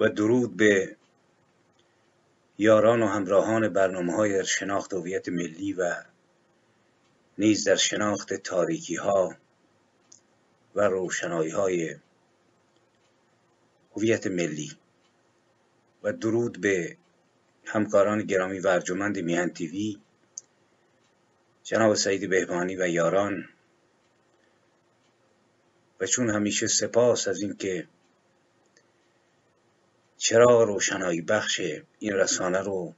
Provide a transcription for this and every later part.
و درود به یاران و همراهان برنامه های در شناخت هویت ملی و نیز در شناخت تاریکی ها و روشنایی های هویت ملی و درود به همکاران گرامی و ارجمند میهن تیوی جناب سعید بهبانی و یاران. و چون همیشه سپاس از اینکه چرا روشنایی بخش این رسانه رو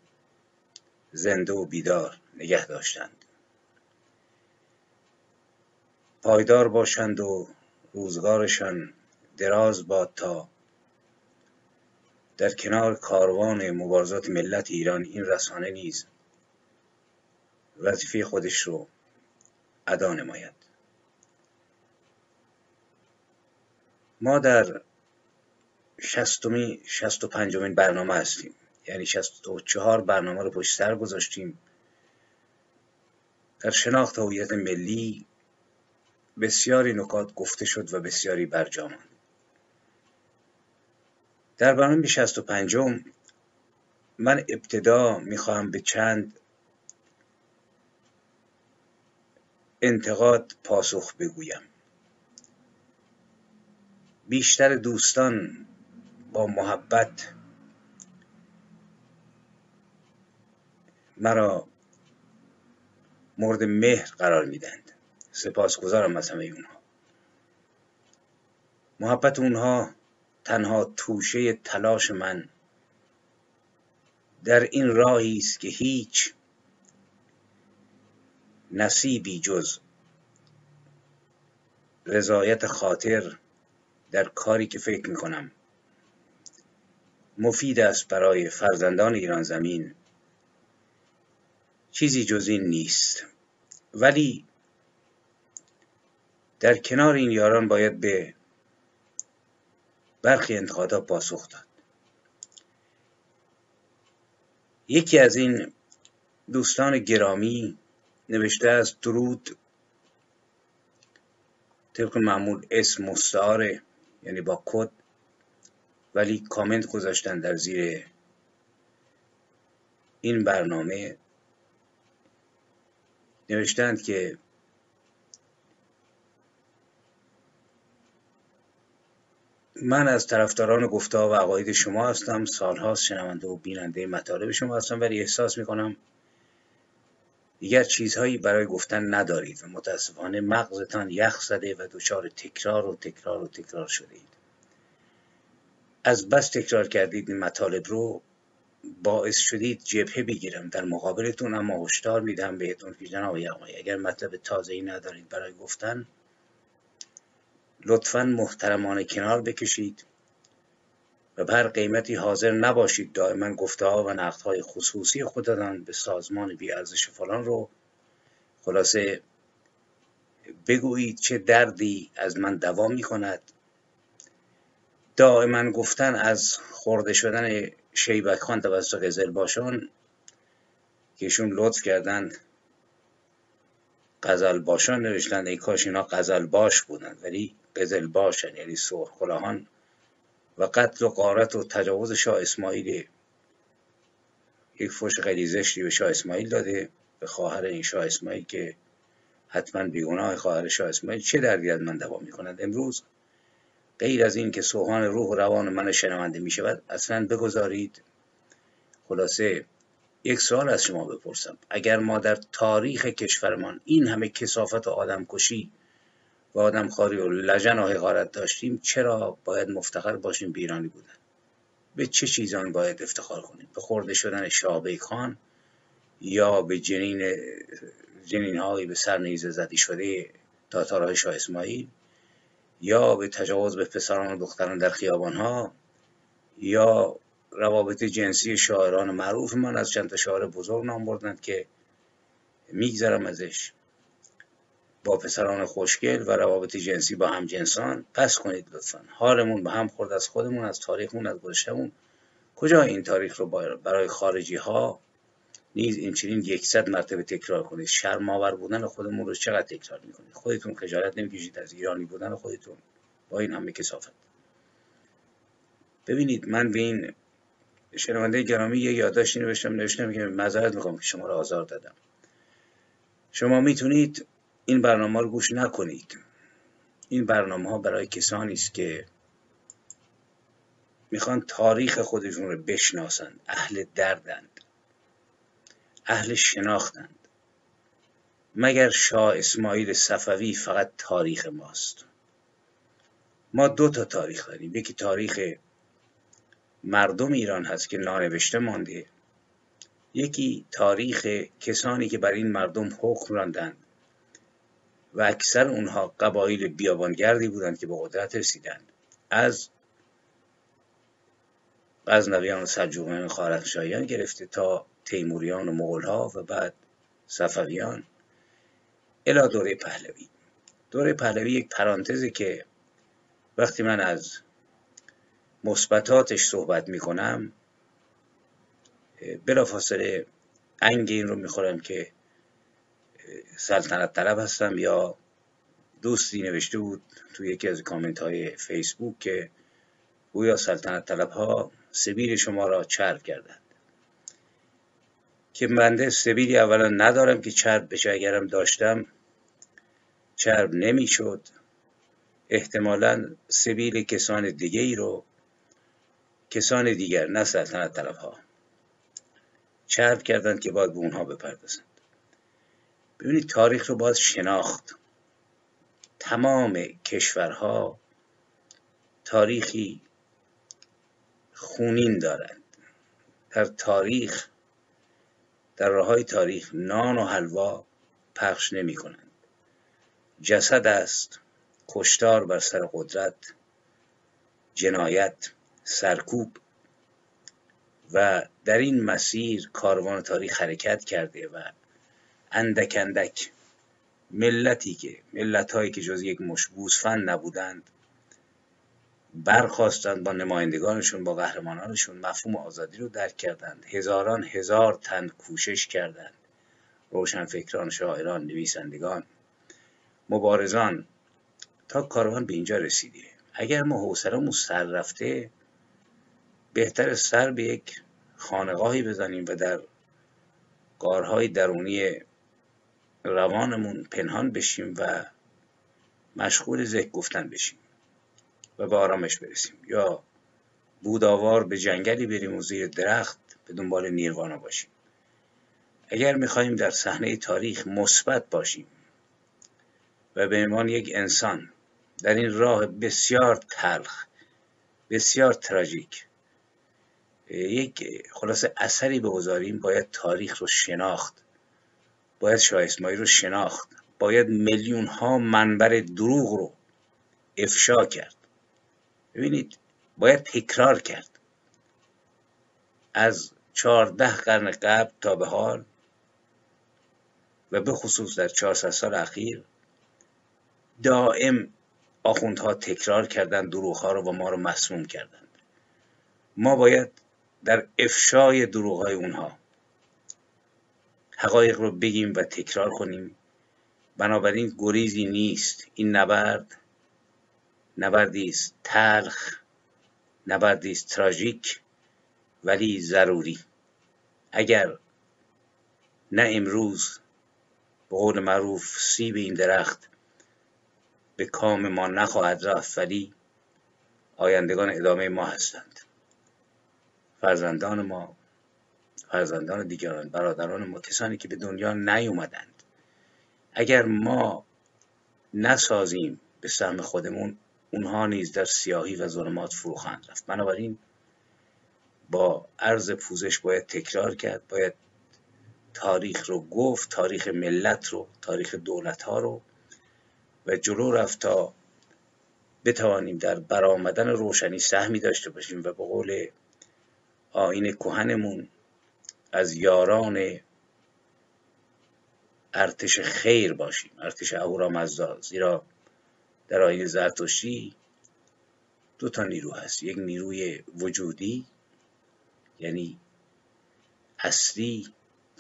زنده و بیدار نگه داشتند؟ پایدار باشند و روزگارشان دراز باد تا در کنار کاروان مبارزات ملت ایران این رسانه نیز وظیفه خودش رو ادا نماید. ما در شستمی شست و پنجمین برنامه هستیم. یعنی شست و چهار برنامه رو پشت سر گذاشتیم. در شناخت هویت ملی بسیاری نکات گفته شد و بسیاری برجام در برنامه شست و پنجم من ابتدا می‌خواهم به چند انتقاد پاسخ بگویم. بیشتر دوستان با محبت مرا مورد مهر قرار میدند سپاسگزارم از همه اونها. محبت اونها تنها توشه تلاش من در این راهی است که هیچ نصیبی جز رضایت خاطر در کاری که فکر می‌کنم. مفید است برای فرزندان ایران زمین. چیزی جز این نیست. ولی در کنار این یاران باید به برخی انتقادها پاسخ داد. یکی از این دوستان گرامی نوشته از درود طبق معمول اسم مستعاره یعنی با کد ولی کامنت گذاشتن در زیر این برنامه. نوشتند که من از طرفداران گفتار و عقاید شما هستم سالهاست شنونده و بیننده مطالب شما هستم ولی احساس می‌کنم دیگر چیزهایی برای گفتن ندارید و متاسفانه مغزتان یخ زده و دچار تکرار و تکرار و تکرار شده اید از بس تکرار کردید این مطالب رو باعث شدید جبهه بگیرم. در مقابلتون اما هشدار میدم بهتون که جناب یغمایی اگر مطلب تازه ای ندارید برای گفتن لطفا محترمانه کنار بکشید و بر قیمتی حاضر نباشید دائما گفته ها و نقد های خصوصی خودتان به سازمان ارزش فلان رو. خلاصه بگویید چه دردی از من دوام می کند دائما گفتن از خورده شدن شیبک خان توسط قزل باشان که ایشون لطف کردن قزل باشان نوشتن ای کاش اینا قزل باش بودن ولی قزل باشن یعنی سرخ و قتل و قارت و تجاوز شاه اسماعیل. یک فش خیلی زشتی به شاه اسماعیل داده به خواهر این شاه اسماعیل که حتما بیگناه خواهر شاه اسماعیل. چه دردی از من دوام می‌کنند؟ امروز غیر از این که سوهان روح و روان من شنونده می شود اصلا بگذارید. خلاصه یک سوال از شما بپرسم. اگر ما در تاریخ کشورمان این همه کسافت و آدم کشی و آدم خاری و لجن و حقارت داشتیم چرا باید مفتخر باشیم بیرانی بودن؟ به چه چیزان باید افتخار کنیم؟ به خورده شدن شاه خان یا به جنین جنین هایی به سر نیزه زدی شده تاتارهای شاه اسماعیل؟ یا به تجاوز به پسران و دختران در خیابان ها یا روابط جنسی شاعران معروف من از چند شاعر بزرگ نام بردند که میگذرم ازش. با پسران خوشگل و روابط جنسی با هم جنسان پس کنید لطفا. حالمون به هم خورد از خودمون از تاریخمون از گذشتمون کجا این تاریخ رو برای خارجی ها نیز این چنین یکصد مرتبه تکرار کنید. شرم آور بودن خودمون رو چقدر تکرار می‌کنید؟ خودتون خجالت نمی‌کشید از ایرانی بودن خودتون. با این همه کسافت. ببینید من به این شنونده گرامی یه یادداشتی نوشتم نوشتم که معذرت می‌خوام که شما رو آزار دادم. شما می‌تونید این برنامه رو گوش نکنید. این برنامه ها برای کسانی است که می‌خوان تاریخ خودشون رو بشناسند اهل دردند. اهل شناختند. مگر شاه اسماعیل صفوی فقط تاریخ ماست؟ ما دو تا تاریخ داریم. یکی تاریخ مردم ایران هست که نانوشته مانده. یکی تاریخ کسانی که بر این مردم حکم راندند و اکثر اونها قبایل بیابانگردی بودند که به قدرت رسیدند. از غزنویان و سلجوقیان خارزمشاهیان گرفته تا تیموریان و مغولها و بعد صفویان. الا دوره پهلوی. دوره پهلوی یک پرانتزی که وقتی من از مثبتاتش صحبت می‌کنم بلافاصله انگ این رو می‌خورم که سلطنت طلب هستم یا دوستی نوشته بود توی یکی از کامنت های فیسبوک که گویا سلطنت طلب ها سبیل شما را چرب کردند. که بنده سبیلی اولا ندارم که چرب بشه اگرم داشتم. چرب نمی‌شد. احتمالا سبیل کسان دیگه ای رو کسان دیگر نه سلطنت طلب ها چرب کردند که باید به اونها بپردازند. ببینید تاریخ رو باید شناخت. تمام کشورها تاریخی خونین دارند. در تاریخ در راه تاریخ نان و حلوا پخش نمی کنند جسد است کشتار بر سر قدرت جنایت سرکوب و در این مسیر کاروان تاریخ حرکت کرده و اندک اندک ملتی که ملت هایی که جز یک مش نبودند برخواستند با نمایندگانشون با قهرمانانشون مفهوم آزادی رو درک کردند. هزاران هزار تن کوشش کردند. روشنفکران شاعران نویسندگان مبارزان. تا کاروان به اینجا رسیده اگر ما حوصلمون سر رفته بهتر سر به یک خانقاهی بزنیم و در قارهای درونی روانمون پنهان بشیم و مشغول ذکر گفتن بشیم. به آرامش برسیم. یا بوداوار به جنگلی بریم و زیر درخت به دنبال نیروانا باشیم. اگر می‌خواهیم در صحنه تاریخ مثبت باشیم و به عنوان یک انسان در این راه بسیار تلخ بسیار تراژیک یک خلاصه اثری بگذاریم باید تاریخ رو شناخت باید شاه اسماعیل رو شناخت باید میلیون ها منبر دروغ رو افشا کرد. ببینید باید تکرار کرد. از چهارده قرن قبل تا به حال و به خصوص در 400 سال اخیر دائم آخوندها تکرار کردند دروغ رو و ما رو مسموم کردند. ما باید در افشای دروغ های اونها حقایق رو بگیم و تکرار کنیم. بنابراین گریزی نیست. این نبرد نبردی است تلخ نبردی است تراژیک ولی ضروری. اگر نه امروز به قول معروف سیب این درخت به کام ما نخواهد رفت ولی آیندگان ادامه ما هستند. فرزندان ما فرزندان دیگران برادران ما کسانی که به دنیا نیومدند. اگر ما نسازیم به سهم خودمون اونها نیز در سیاهی و ظلمات فرو خواهند رفت. بنابراین با عرض پوزش باید تکرار کرد باید تاریخ رو گفت تاریخ ملت رو تاریخ دولت ها رو و جلو رفت تا بتوانیم در برآمدن روشنی سهمی داشته باشیم و به قول آین کهنمون از یاران ارتش خیر باشیم ارتش اهورامزدا. زیرا در آین زرتشتی دو تا نیرو هست. یک نیروی وجودی یعنی اصلی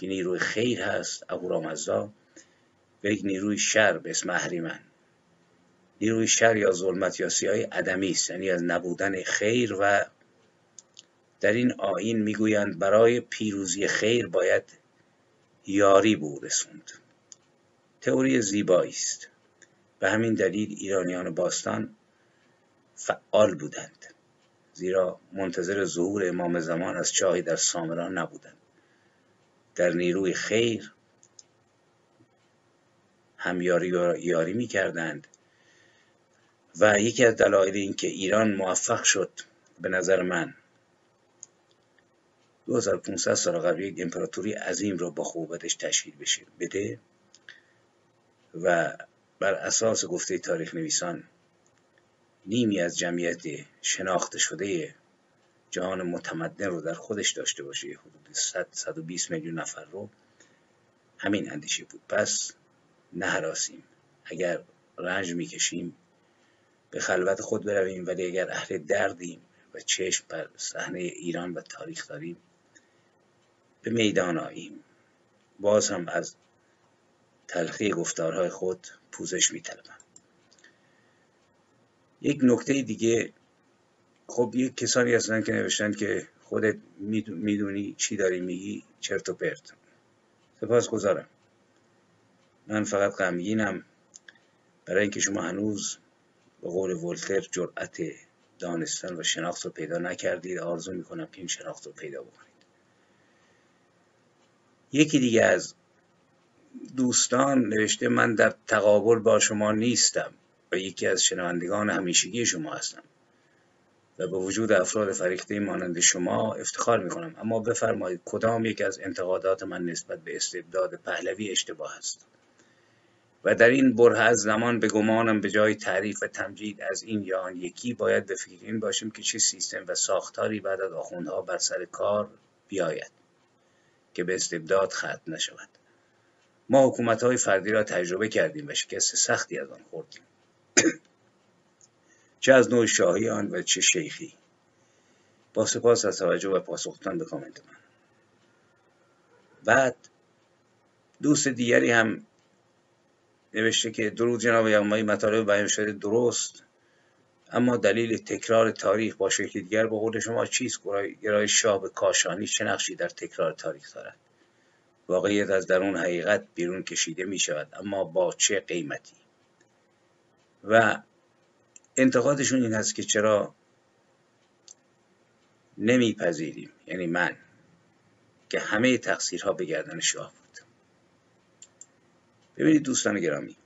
که نیروی خیر هست اهورامزدا و یک نیروی شر به اسم اهریمن. نیروی شر یا ظلمت یا سیاه ادمی است یعنی از نبودن خیر و در این آین می‌گویند برای پیروزی خیر باید یاری بود رسوند. تئوری زیبایی است. به همین دلیل ایرانیان باستان فعال بودند زیرا منتظر ظهور امام زمان از چاهی در سامران نبودند. در نیروی خیر هم یاری, یاری می کردند و یکی از دلایل این که ایران موفق شد به نظر من 2500 سال قبل یک امپراتوری عظیم را با خوبتش تشکیل بشه بده و بر اساس گفته تاریخ نویسان نیمی از جمعیت شناخته شده جهان متمدن رو در خودش داشته باشه. حدود 100 120 میلیون نفر رو همین اندیشه بود. پس نهراسیم. اگر رنج می‌کشیم به خلوت خود برویم ولی اگر اهل دردیم و چشم بر صحنه ایران و تاریخ داریم به میدان آییم. باز هم از تلخی گفتارهای خود پوزش میطلبم یک نکته دیگه خب یک کسانی هستن که نوشتن که خودت می‌دونی چی داری میگی چرت و پرت. سپاس گذارم. من فقط غمگینم. برای اینکه شما هنوز به قول ولتر جرأت دانستن و شناخت رو پیدا نکردید آرزو می‌کنم که این شناخت رو پیدا بکنید. یکی دیگه از دوستان نوشته من در تقابل با شما نیستم و یکی از شنوندگان همیشگی شما هستم و به وجود افراد فریخته مانند شما افتخار می کنم اما بفرمایید کدام یک از انتقادات من نسبت به استبداد پهلوی اشتباه است؟ و در این بره از زمان به گمانم به جای تعریف و تمجید از این یا آن یکی باید به فکر این باشیم که چه سیستم و ساختاری بعد از آخوندها بر سر کار بیاید که به استبداد ختم نشود. ما حکومت های فردی را تجربه کردیم و شکست سختی از آن خوردیم. چه از نوع شاهی آن و چه شیخی. با سپاس از توجه و پاسختان به کامنت من. بعد دوست دیگری هم نوشته که درود جناب یغمایی مطالب بیان شده درست اما دلیل تکرار تاریخ با شکل دیگر به قول شما چیست؟ گرای شاه به کاشانی چه نقشی در تکرار تاریخ دارد؟ واقعیت از درون حقیقت بیرون کشیده می شود اما با چه قیمتی؟ و انتقادشون این هست که چرا نمیپذیریم یعنی من که همه تقصیرها به گردن شاه بود. ببینید دوستان گرامی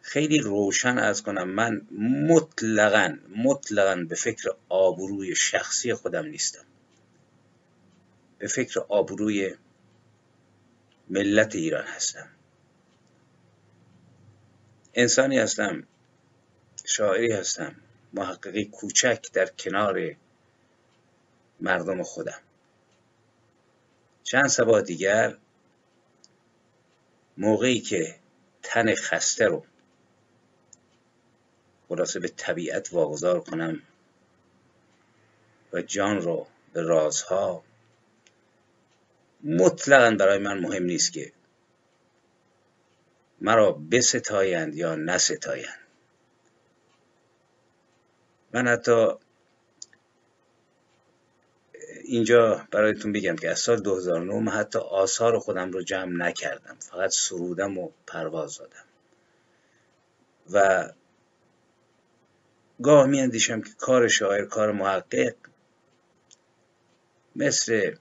خیلی روشن از کنم من مطلقا مطلقا به فکر آبروی شخصی خودم نیستم. به فکر آبروی ملت ایران هستم. انسانی هستم شاعری هستم محققی کوچک در کنار مردم خودم. چند سبا دیگر موقعی که تن خسته رو خلاصه به طبیعت واگذار کنم و جان رو به رازها مطلقا برای من مهم نیست که مرا بستایند یا نستایند. من حتی اینجا برایتون بگم که از سال 2009 من حتی آثار خودم رو جمع نکردم. فقط سرودم و پرواز دادم. و گاه می اندیشم که کار شاعر کار محقق مثل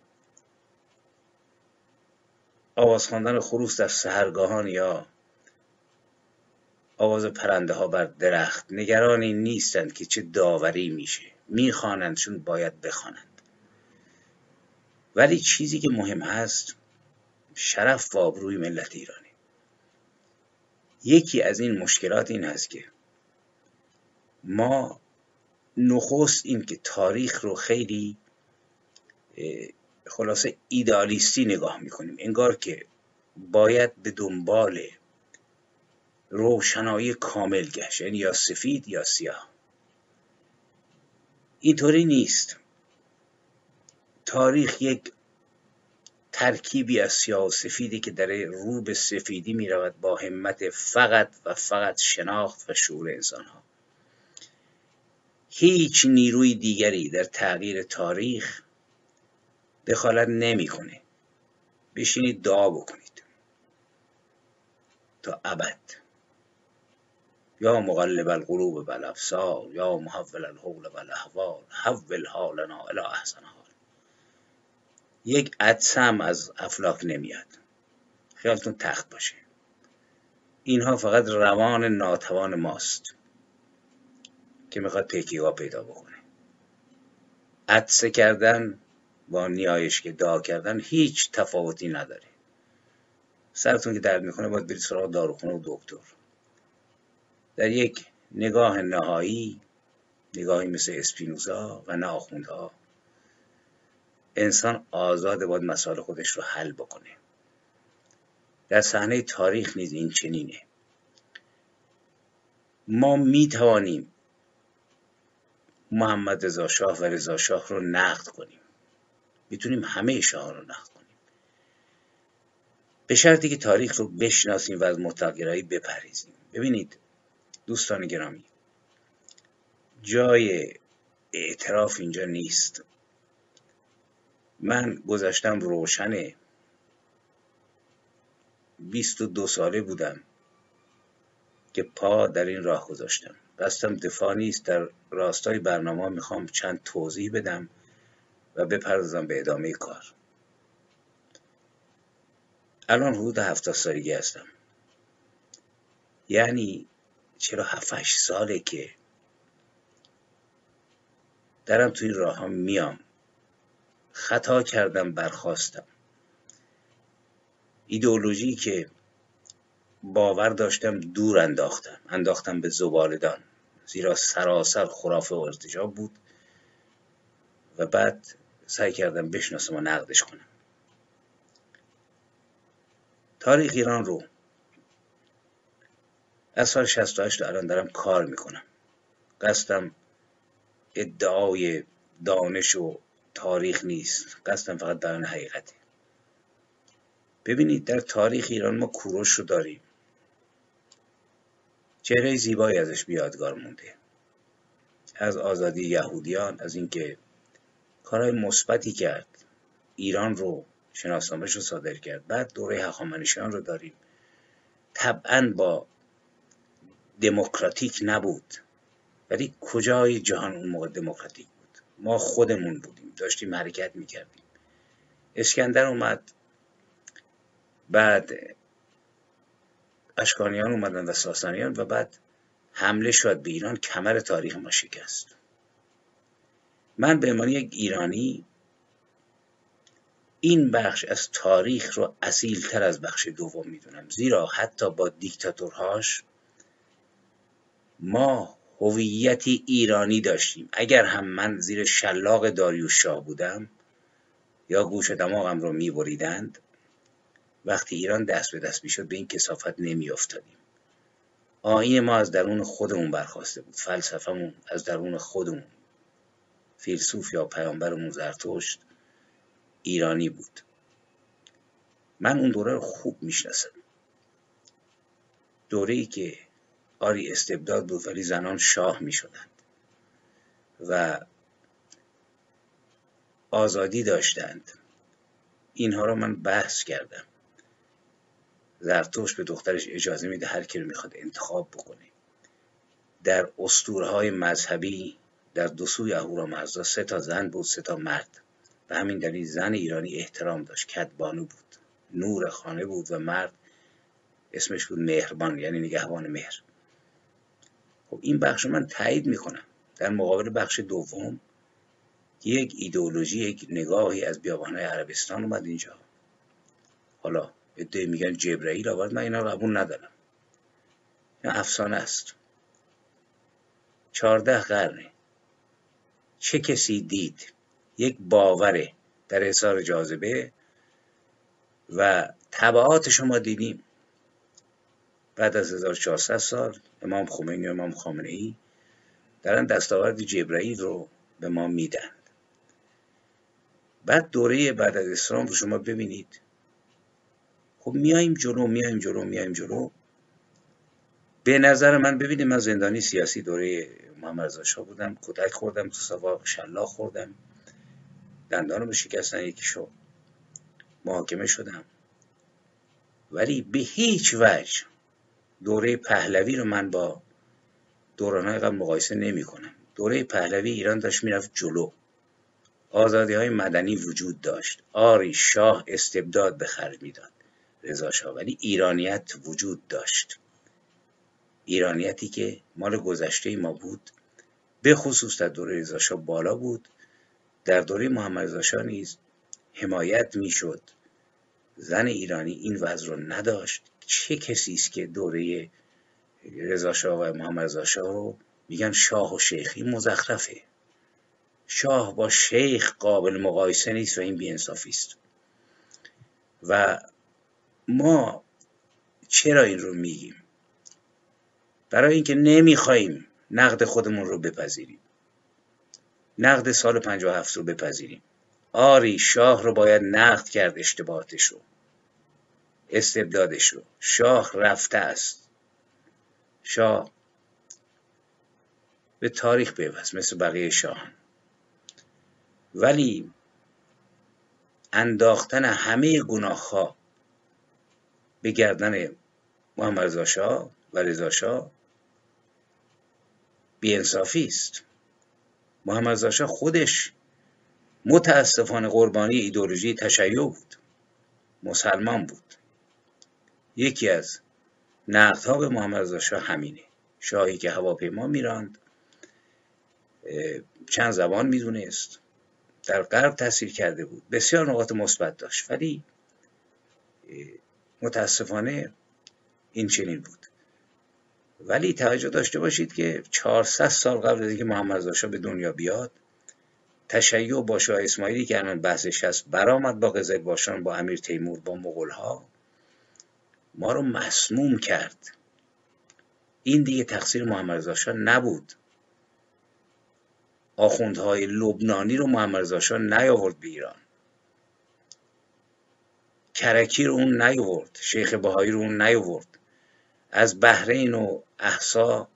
آواز خواندن خروس در سهرگاهان یا آواز پرنده ها بر درخت نگرانی نیستند که چه داوری میشه. می‌خوانند چون باید بخوانند. ولی چیزی که مهم هست شرف و آبروی ملت ایرانی. یکی از این مشکلات این هست که ما نخست این که تاریخ رو خیلی خلاصه ایدالیستی نگاه می‌کنیم. انگار که باید به دنبال روشنایی کامل گشت. یعنی یا سفید یا سیاه. اینطوری نیست. تاریخ یک ترکیبی از سیاه و سفیدی که در رو به سفیدی می رود با همت فقط و فقط شناخت و شعور انسان ها هیچ نیروی دیگری در تغییر تاریخ دخالت نمی‌کنه. بشینید دعا بکنید. تا ابد. یا مقلب القلوب بالابصار یا محول الحول والاحوال حول حالنا الى احسن حال. یک عدسم از افلاک نمیاد. خیالتون تخت باشه. اینها فقط روان ناتوان ماست که می‌خواد پیکیوا پیدا بکنه. عدسه کردن با نیایش که دعا کردن هیچ تفاوتی نداره. سرتون که درد می‌کنه باید برید سراغ داروخونه و دکتر. در یک نگاه نهایی نگاهی مثل اسپینوزا و نه انسان آزاد باید مسائل خودش رو حل بکنه. در صحنه تاریخ نیز این چنینه. ما می توانیم محمد رضا شاه و رضا شاه رو نقد کنیم. می‌تونیم همه شاه رو نقد کنیم. به شرطی که تاریخ رو بشناسیم و از متقرایی بپریزیم ببینید دوستان گرامی جای اعتراف اینجا نیست. من گذشتم روشنه بیست و دو ساله بودم که پا در این راه گذاشتم. دستم دفاع نیست در راستای برنامه می‌خوام چند توضیح بدم. بپردازم به ادامه کار. الان حدود هفتاد سالگی هستم. یعنی چرا هفتش ساله که درم تو این راه هم میام. خطا کردم برخواستم. ایدئولوژی که باور داشتم دور انداختم. انداختم به زبالدان. زیرا سراسر خرافه و ارتجاب بود. و بعد سعی کردم بشناسم و نقدش کنم. تاریخ ایران رو از سال 68 الان دارم کار می‌کنم. قصدم ادعای دانش و تاریخ نیست. قصدم فقط بیان حقیقته ببینید در تاریخ ایران ما کوروش رو داریم. چهره زیبایی ازش بیادگار مونده. از آزادی یهودیان از اینکه کارهای مثبتی کرد. ایران رو شناسنامهش رو صادر کرد. بعد دوره هخامنشیان رو داریم. طبعا با دموکراتیک نبود. ولی کجای جهان اون موقع دموکراتیک بود؟ ما خودمون بودیم. داشتیم حرکت می‌کردیم. اسکندر اومد. بعد اشکانیان اومدن و ساسانیان و بعد حمله شد به ایران. کمر تاریخ ما شکست. من به عنوان یک ایرانی این بخش از تاریخ رو تر از بخش دوم می‌دونم. زیرا حتی با دیکتاتورهاش ما هویتی ایرانی داشتیم. اگر هم من زیر شلاق داریوش شاه بودم یا گوش دماغم رو میبریدند وقتی ایران دست به دست می‌شد به این کسافت نمیافتادیم. آین ما از درون خودمون برخواسته بود. فلسفهمون از درون خودمون فیلسوف یا پیامبرمون زرتشت ایرانی بود. من اون دوره رو خوب می‌شناسم. دوره ای که آری استبداد بود ولی زنان شاه می شدند و آزادی داشتند. اینها را من بحث کردم. زرتوش به دخترش اجازه میده هر کی رو می‌خواد انتخاب بکنه. در های مذهبی در دو سوی اهورامزدا سه تا زن بود سه تا مرد. به همین دلیل زن ایرانی احترام داشت. کدبانو بود. نور خانه بود و مرد اسمش بود مهربان یعنی نگهبان مهر. خب این بخش من تایید می‌کنم. در مقابل بخش دوم یک ایدئولوژی یک نگاهی از بیابانهای عربستان اومد اینجا. حالا ادعای میگن جبرئیل آورد من اینا قبول ندارم. این افسانه است. چهارده قرنه. چه کسی دید؟ یک باور در حصار جاذبه و طبعات شما دیدیم. بعد از 1400 سال امام خمینی و امام خامنه ای دارن دستاورد جبرئیل رو به ما میدن. بعد دوره بعد از اسلام رو شما ببینید. خب میایم جلو میایم جلو میایم جلو. به نظر من ببینید من زندانی سیاسی دوره محمد رضا بودم کتک خوردم تو سوا شلاق خوردم. دندانم شکستن یکی شو محاکمه شدم. ولی به هیچ وجه دوره پهلوی رو من با دورانهای قبل مقایسه نمی کنم دوره پهلوی ایران داشت می‌رفت جلو. آزادی های مدنی وجود داشت. آری شاه استبداد به خرج می‌داد. رضا شاه ولی ایرانیت وجود داشت. ایرانیتی که مال گذشته ما بود به خصوص در دوره رضا شاه بالا بود. در دوره محمد رضا شاه نیز حمایت می‌شد. زن ایرانی این وضع رو نداشت. چه کسی است که دوره رضا شاه و محمد رضا شاه رو میگن شاه و شیخی مزخرفه؟ شاه با شیخ قابل مقایسه نیست و این بیانصافی است. و ما چرا این رو میگیم؟ برای اینکه نمی‌خواهیم نقد خودمون رو بپذیریم. نقد سال 57 رو بپذیریم. آری شاه رو باید نقد کرد اشتباهاتش رو. استبدادش رو. شاه رفته است. شاه به تاریخ پیوست مثل بقیه شاهان. ولی انداختن همه گناه ها به گردن محمد رضا شاه و رضا شاه بیانصافی است. محمد رضا شاه خودش متاسفانه قربانی ایدولوژی تشیع بود. مسلمان بود. یکی از نقدها به محمد شاه همینه. شاهی که هواپیما میراند چند زبان می‌دونست. در غرب تحصیل کرده بود. بسیار نقاط مثبت داشت. ولی متاسفانه این چنین بود. ولی توجه داشته باشید که 400 سال قبل از اینکه محمد رضا به دنیا بیاد تشیع با شاه اسماعیلی که الان بحثش هست برآمد با قزل باشان با امیر تیمور با مغول ها ما رو مسموم کرد. این دیگه تقصیر محمد رضا نبود. آخوندهای لبنانی رو محمد رضا نیاورد به ایران. کرکی رو اون نیاورد شیخ بهایی رو اون نیاورد. از بحرین و احسا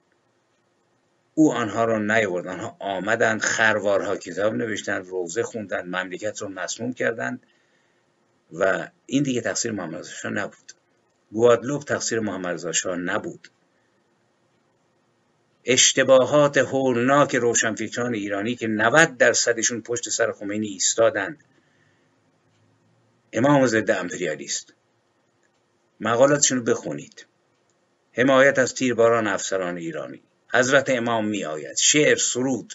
او آنها را نیاورد آنها آمدند خروارها کتاب نوشتند روزه خوندند مملکت رو مسموم کردند و این دیگه تقصیر محمد رضا نبود. گوادلوپ تقصیر محمد رضا نبود. اشتباهات هولناک روشنفکران ایرانی که 90 درصدشون پشت سر خمینی ایستادند. امام ضد امپریالیست مقالاتشون رو بخونید. حمایت از تیرباران افسران ایرانی. حضرت امام می آید شعر سرود.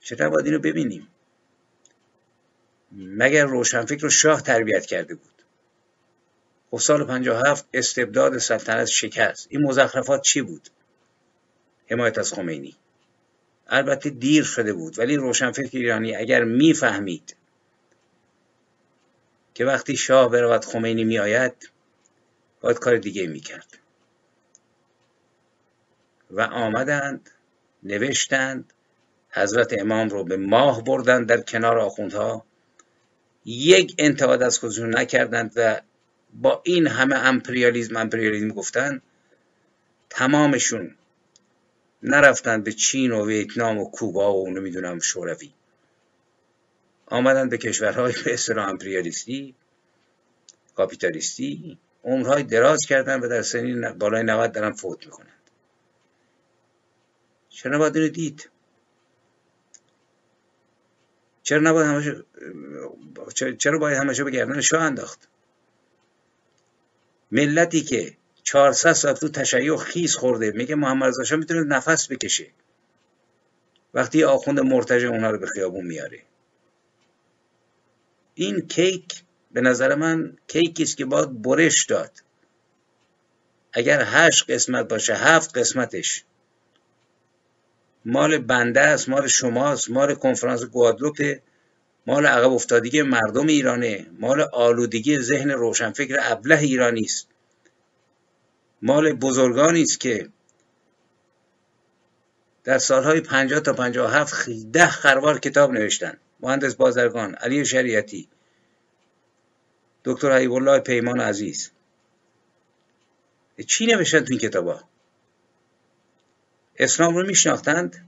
چرا باید این رو ببینیم؟ مگر روشنفکر رو شاه تربیت کرده بود؟ خب سال 57 استبداد سلطنت شکست. این مزخرفات چی بود؟ حمایت از خمینی. البته دیر شده بود ولی روشنفکر ایرانی اگر می‌فهمید که وقتی شاه برود خمینی میآید باید کار دیگه می‌کرد. و آمدند نوشتند حضرت امام رو به ماه بردند در کنار آخوندها. یک انتقاد از خودشون نکردند و با این همه امپریالیزم امپریالیزم گفتن تمامشون نرفتن به چین و ویتنام و کوبا و نمی‌دونم شوروی. آمدن به کشورهای به امپریالیستی کاپیتالیستی عمرهای دراز کردن و در سنین بالای 90 دارن فوت می‌کنند چرا نباید اینو دید؟ چرا نباید همش چرا باید همش به گردن شاه انداخت؟ ملتی که 400 سال تو تشیع خیز خورده میگه محمد رضا شاه می‌تونه نفس بکشه. وقتی آخوند مرتجع اونها رو به خیابون میاره. این کیک به نظر من کیکی است که باید برش داد. اگر هشت قسمت باشه هفت قسمتش. مال بنده است مال شماست مال کنفرانس گوادلوپ مال عقب افتادگی مردم ایرانه مال آلودگی ذهن روشنفکر ابله ایرانی است. مال بزرگانی است که در سالهای 50 تا 57 ده خروار کتاب نوشتن. مهندس بازرگان علی شریعتی. دکتر حبیب الله پیمان عزیز. چی نوشتن تو این کتابا؟ اسلام رو میشناختند؟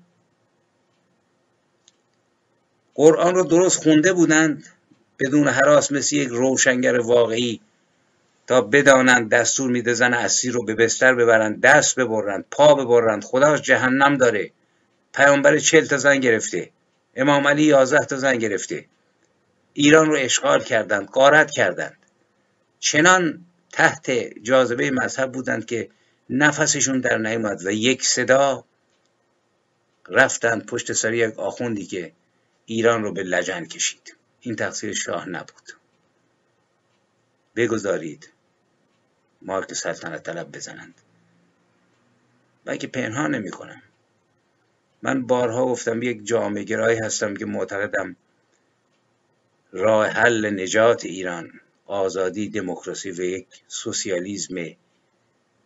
قرآن رو درست خونده بودند؟ بدون حراس مثل یک روشنگر واقعی تا بدانند دستور میده زن اسیر رو به بستر ببرند دست ببرند پا ببرند. خداش جهنم داره. پیامبر چل تا زن گرفته. امام علی یازده تا زن گرفته. ایران رو اشغال کردند قارت کردند. چنان تحت جاذبه مذهب بودند که نفسشون در نیامد و یک صدا رفتند پشت سر یک آخوندی که ایران رو به لجن کشید. این تقصیر شاه نبود. بگذارید مارک سلطنت طلب بزنند. من که پنهان نمی کنم من بارها گفتم یک جامعه گرایی هستم که معتقدم راه حل نجات ایران آزادی دموکراسی و یک سوسیالیسم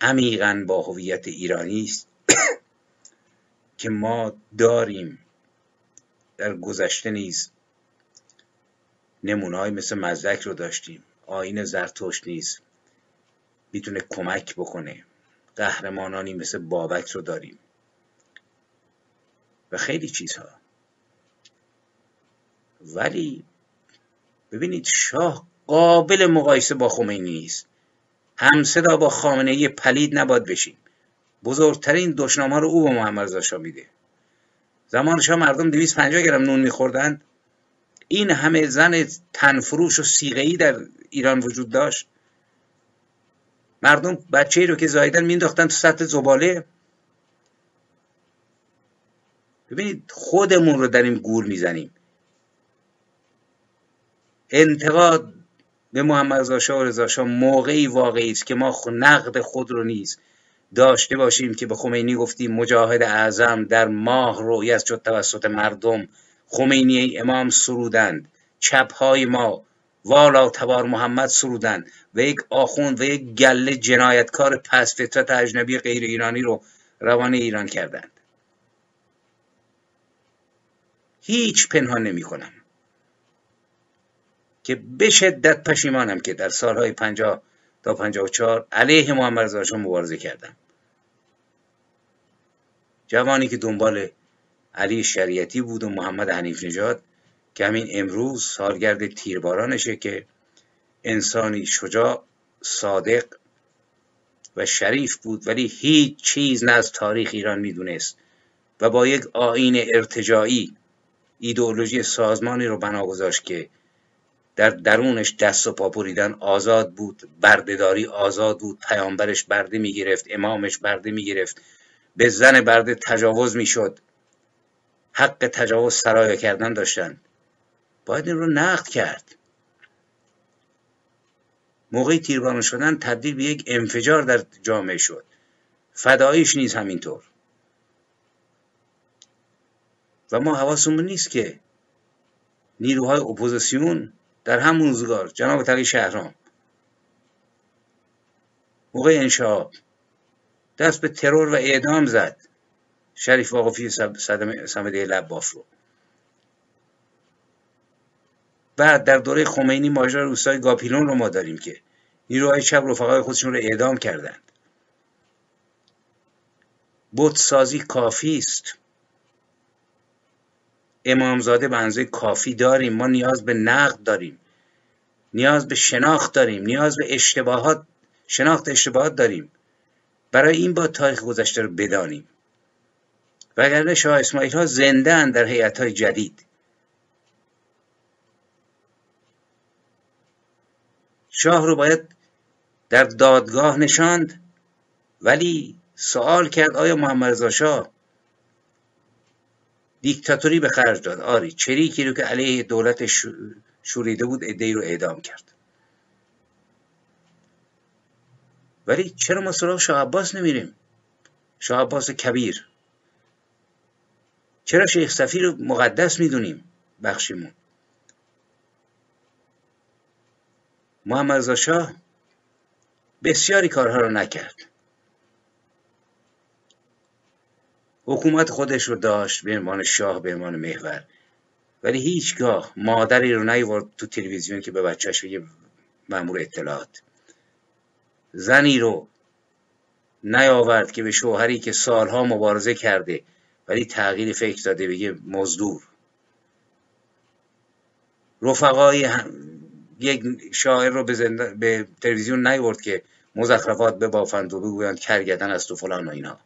عمیقا با هویت ایرانی است که ما داریم در گذشته نیز نمونههایی مثل مزدک رو داشتیم. آین زرتشت نیز می‌تونه کمک بکنه. قهرمانانی مثل بابک رو داریم. و خیلی چیزها. ولی ببینید شاه قابل مقایسه با خمینی نیست همصدا با خامنه ای پلید نباد بشیم. بزرگترین دشنام رو او به محمد رضا میده. زمان شاه مردم 250 گرم نون میخوردند. این همه زن تنفروش و سیغهی در ایران وجود داشت. مردم بچه رو که زایدن مینداختن تو سطح زباله. ببینید خودمون رو در این گور می‌زنیم. انتقاد به محمد رضا شاه و رضا شاه موقعی واقعی است که ما نقد خود رو نیز داشته باشیم که به خمینی گفتیم مجاهد اعظم در ماه رویت شد توسط مردم. خمینی امام سرودند. چپهای ما والا تبار محمد سرودند. و یک آخوند و یک گله جنایتکار پس فطرت اجنبی غیر ایرانی رو روانه ایران کردند. هیچ پنهان نمی کنم که به شدت پشیمانم که در سالهای پنجاه تا پنجاه و چهار علیه محمد رضا مبارزه کردم. جوانی که دنبال علی شریعتی بود و محمد حنیف نژاد که همین امروز سالگرد تیربارانشه که انسانی شجاع صادق و شریف بود ولی هیچ چیز نه از تاریخ ایران می‌دونست و با یک آین ارتجاعی ایدئولوژی سازمانی رو بنا گذاشت که در درونش دست و پا بریدن آزاد بود بردهداری آزاد بود پیامبرش برده می‌گرفت امامش برده می‌گرفت به زن برده تجاوز می‌شد. حق تجاوز سرایه کردن داشتن. باید این رو نقد کرد. موقعی تیرباران شدن تبدیل به یک انفجار در جامعه شد. فدایش نیز همینطور. و ما حواسمون نیست که نیروهای اپوزیسیون در همون روزگار. جناب تقی شهرام. موقع انشعاب دست به ترور و اعدام زد. شریف واقفی سمده لباف رو. بعد در دوره خمینی ماجرا روستای گاپیلون رو ما داریم که نیروهای چپ رفقای خودشون رو اعدام کردند. بت سازی کافی است. امامزاده اندازه کافی داریم. ما نیاز به نقد داریم. نیاز به شناخت داریم. نیاز به اشتباهات شناخت اشتباهات داریم. برای این با تاریخ گذشته رو بدانیم. وگرنه شاه اسماعیل ها زنده در حیات های جدید. شاه رو باید در دادگاه نشاند ولی سوال کرد آیا محمد رضا شاه دیکتاتوری به خرج داد. آری چریکی رو که علیه دولت شوریده بود ادهی رو اعدام کرد. ولی چرا ما سراغ شاه عباس نمیریم؟ شاه عباس کبیر. چرا شیخ صفی رو مقدس می‌دونیم؟ بخشیمون. محمد رضا شاه بسیاری کارها رو نکرد. حکومت خودش رو داشت به عنوان شاه به عنوان محور. ولی هیچگاه مادری رو نیورد تو تلویزیون که به بچهش بگه مامور اطلاعات. زنی رو نیاورد که به شوهری که سالها مبارزه کرده ولی تغییر فکر داده بگه مزدور. رفقای یک شاعر رو به, به تلویزیون نیورد که مزخرفات بافند و بگویند کرگدن است و فلان و اینا.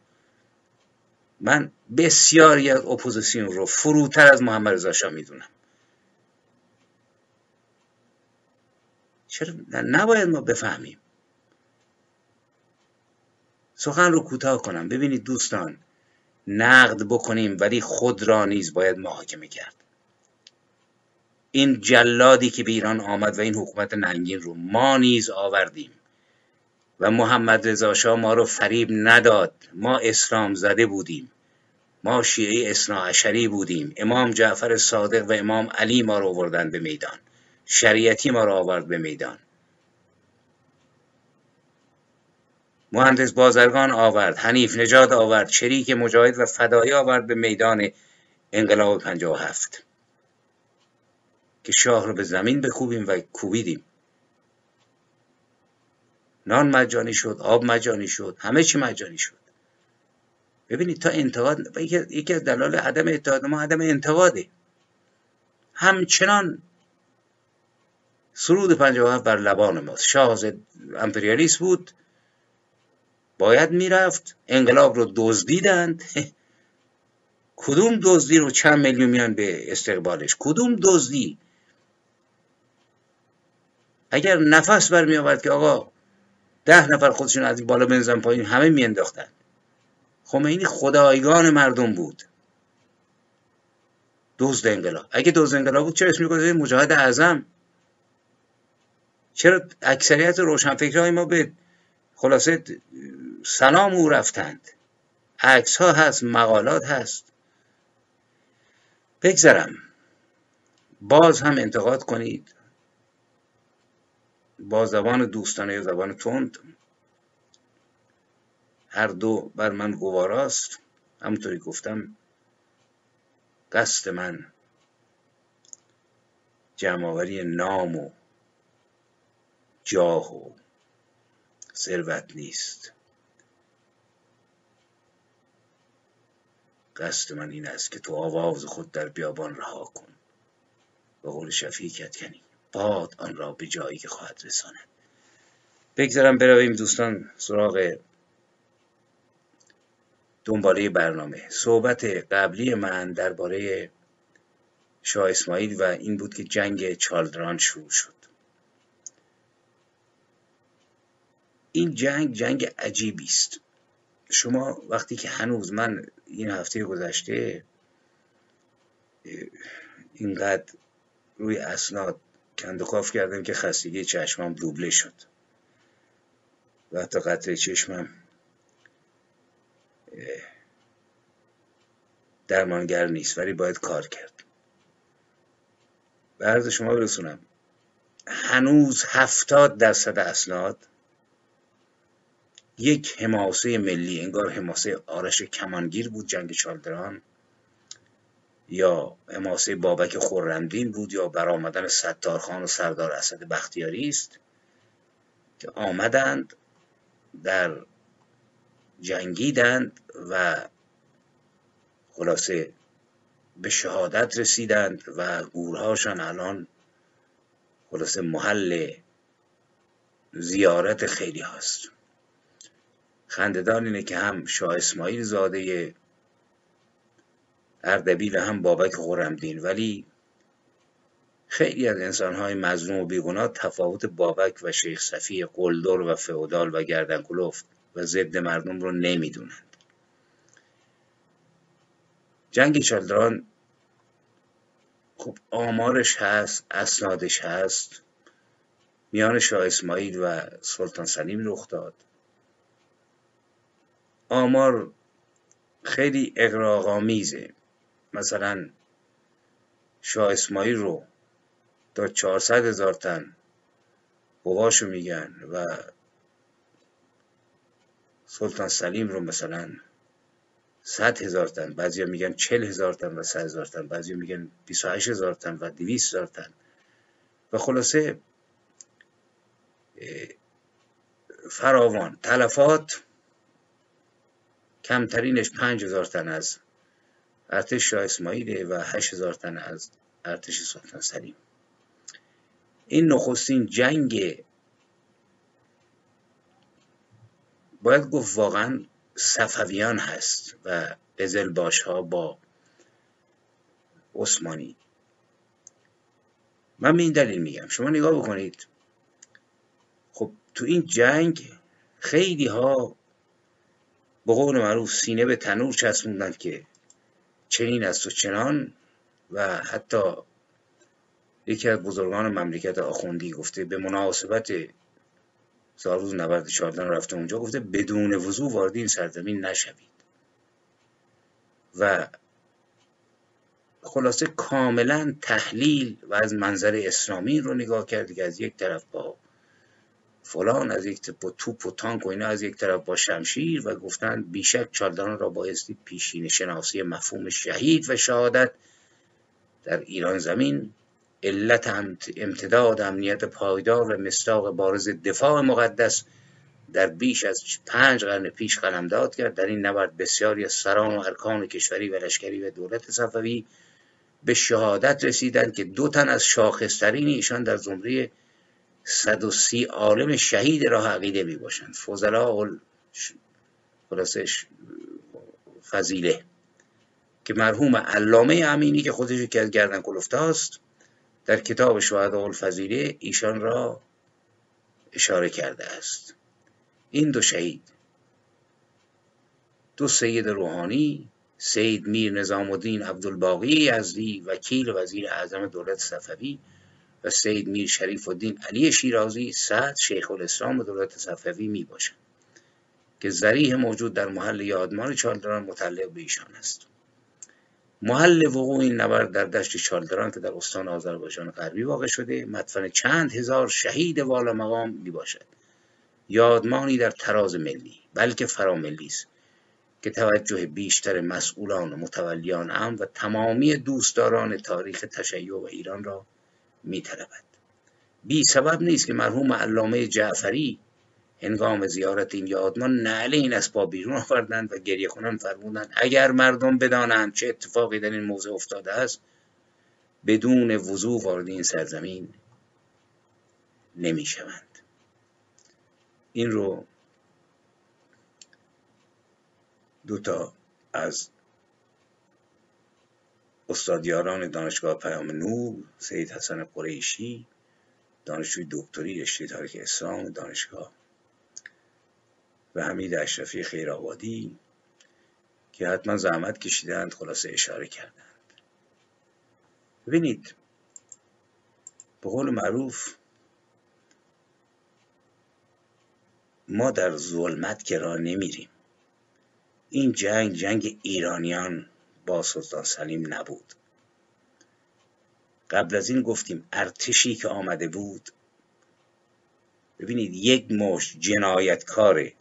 من بسیاری از اپوزیسیون رو فروتر از محمد رضا شاه می‌دونم. چرا؟ نباید ما بفهمیم. سخن رو کوتاه کنم. ببینید دوستان نقد بکنیم ولی خود را نیز باید محاکمه کرد. این جلادی که به ایران آمد و این حکومت ننگین رو ما نیز آوردیم. و محمد رضا شاه ما رو فریب نداد. ما اسلام زده بودیم. ما شیعه اصنا بودیم. امام جعفر صادق و امام علی ما رو آوردن به میدان. شریعتی ما رو آورد به میدان. مهندس بازرگان آورد. حنیف نجات آورد. شریک مجاهد و فدایی آورد به میدان انقلاب 57 که شاه رو به زمین بکوبیم و کوبیدیم. نان مجانی شد آب مجانی شد همه چی مجانی شد. ببینید تا انتقاد یکی از دلال عدم اتحاد ما عدم انتقاده همچنان سرود 57 بر لبان ماست. شاه امپریالیست بود باید می‌رفت انقلاب رو دزدیدند. کدوم دزدی رو چند میلیون میان به استقبالش؟ کدوم دزدی؟ اگر نفس برمی آورد که آقا ده نفر خودشون از بالا بنزن پایین همه میانداختن. خمینی خدایگان مردم بود. دزد انقلاب. اگه دزد انقلاب بود چرا اسم می‌گذارید مجاهد اعظم. چرا اکثریت روشنفکرهای ما به خلاصه سلام او رفتند؟ عکس ها هست مقالات هست. بگذرم. باز هم انتقاد کنید. با زبان دوستانه یا زبان تند. هر دو بر من گواراست. همونطوری گفتم قصد من جمعآوری نام و جاه و ثروت نیست. قصد من این است که تو آواز خود در بیابان رها کن. به قول شفیع کتکنی باد آن را به جایی که خواهد رساند. بگذارم برویم دوستان سراغ دنباله برنامه. صحبت قبلی من درباره شاه اسماعیل و این بود که جنگ چالدران شروع شد. این جنگ جنگ عجیبی است. شما وقتی که هنوز من این هفته گذشته اینقدر روی اسناد کندوکاف کردم که خستگی چشمم دوبله شد. و حتی قطره چشمم درمانگر نیست ولی باید کار کرد. به شما برسونم هنوز هفتاد درصد اسناد یک حماسه ملی انگار حماسه آرش کمانگیر بود جنگ چالدران یا حماسه بابک خورندین بود یا برآمدن ستارخان و سردار اسد بختیاری است که آمدند در جنگیدند و خلاصه به شهادت رسیدند و گورهاشان الان خلاصه محل زیارت خیلی هست خنددان اینه که هم شاه اسماعیل زاده اردبیل هم بابک خورمدین ولی خیلی از انسانهای مظلوم و بیگناه تفاوت بابک و شیخ صفی قلدر و فئودال و گردن کلفت و ضد مردم رو نمی‌دونند. جنگ چالدران خب آمارش هست اسنادش هست. میان شاه اسماعیل و سلطان سلیم رخ داد. آمار خیلی اقراغامیزه مثلا شاه اسماعیل رو تا 400 هزار تن قواشو میگن و سلطان سلیم رو مثلا 100 هزار تن بعضی میگن 40 هزار تن و 100 هزار تن بعضی میگن 28 هزار تن و 200 هزار تن. و خلاصه فراوان تلفات کمترینش 5000 تن از ارتش شاه اسماعیل و 8000 تن از ارتش سلطان سلیم. این نخستین جنگ باید گفت واقعا صفویان هست و قزلباش ها با عثمانی. من به این دلیل میگم. شما نگاه بکنید. خب تو این جنگ خیلی ها به قول معروف سینه به تنور چسبوندن که چنین است و چنان و حتی یکی از بزرگان مملکت آخوندی گفته به مناسبت سالروز نبرد چهاردن رفته اونجا گفته بدون وضوع وارد این سرزمین نشوید. و خلاصه کاملا تحلیل و از منظر اسلامی رو نگاه کرد که از یک طرف با فلان از یک با توپ و تانک و اینا از یک طرف با شمشیر و گفتن بیشک چالدان را بایستی پیشین شناسی مفهوم شهید و شهادت در ایران زمین علت امتداد امنیت پایدار و مستاق بارز دفاع مقدس در بیش از پنج قرن پیش قلمداد کرد. در این نبرد بسیاری از سران و ارکان کشوری و لشکری و دولت صفوی به شهادت رسیدند که دو تن از شاخصترین ایشان در زمره 130 عالم شهید راه عقیده می باشند فضلاء فضیله که مرحوم علامه امینی که خودش که از گردن کلفته است در کتاب شهداء الفضیله ایشان را اشاره کرده است. این دو شهید دو سید روحانی سید میر نظام الدین عبدالباقی یزدی وکیل وزیر اعظم دولت صفوی و سید میر شریف الدین علی شیرازی سعد شیخ الاسلام دولت صفوی می باشند که ذریح موجود در محل یادمان چالدران متعلق به ایشان است. محل وقوع این نبرد در دشت چالدران که در استان آذربایجان غربی واقع شده مدفن چند هزار شهید والا مقام می باشد. یادمانی در تراز ملی بلکه فراملی است که توجه بیشتر مسئولان و متولیان امن و تمامی دوستداران تاریخ تشیع و ایران را میطلبد بی سبب نیست که مرحوم علامه جعفری هنگام زیارت این یادمان نعل این اسباب بیرون آوردند و گریه کنان فرمودند اگر مردم بدانند چه اتفاقی در این موضع افتاده است بدون وضوع وارد این سرزمین نمی شوند. این رو دو تا از استادیاران دانشگاه پیام نور سید حسن قریشی دانشجوی دکتری رشته تاریخ اسلام دانشگاه. و حمید اشرفی خیرآبادی که حتما زحمت کشیدند خلاصه اشاره کردند. ببینید به قول معروف ما در ظلمت که را نمیریم. این جنگ جنگ ایرانیان با سلطان سلیم نبود. قبل از این گفتیم ارتشی که آمده بود ببینید یک مش جنایتکار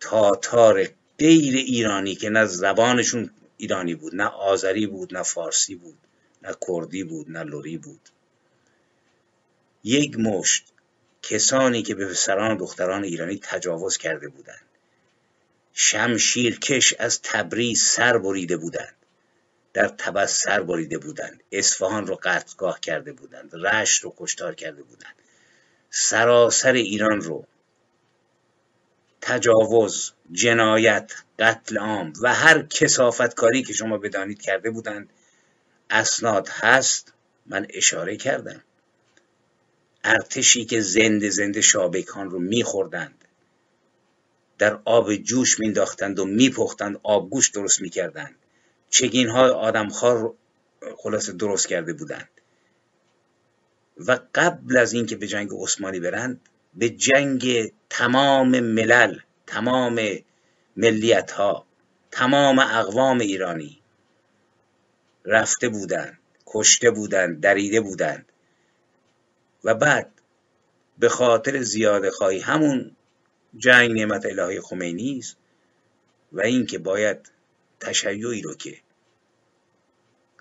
تاتار غیر ایرانی که نه زبانشون ایرانی بود نه آذری بود نه فارسی بود نه کردی بود نه لوری بود. یک مشت کسانی که به پسران دختران ایرانی تجاوز کرده بودند. شمشیرکش از تبریز سر بریده بودند. در تبس سر بریده بودند. اصفهان رو قطعگاه کرده بودند. رشت رو کشتار کرده بودند. سراسر ایران رو تجاوز جنایت قتل عام و هر کسافت کاری که شما بدانید کرده بودند. اسناد هست. من اشاره کردم. ارتشی که زنده زنده شابکان رو میخوردند. در آب جوش مینداختند و میپختند آبگوش درست می‌کردند. چگین های آدمخوار خلاصه درست کرده بودند. و قبل از اینکه به جنگ عثمانی برند به جنگ تمام ملل تمام ملیت ها تمام اقوام ایرانی رفته بودند کشته بودند دریده بودند. و بعد به خاطر زیاده خواهی همون جنگ نعمت الهی خمینی است و اینکه باید تشیعی رو که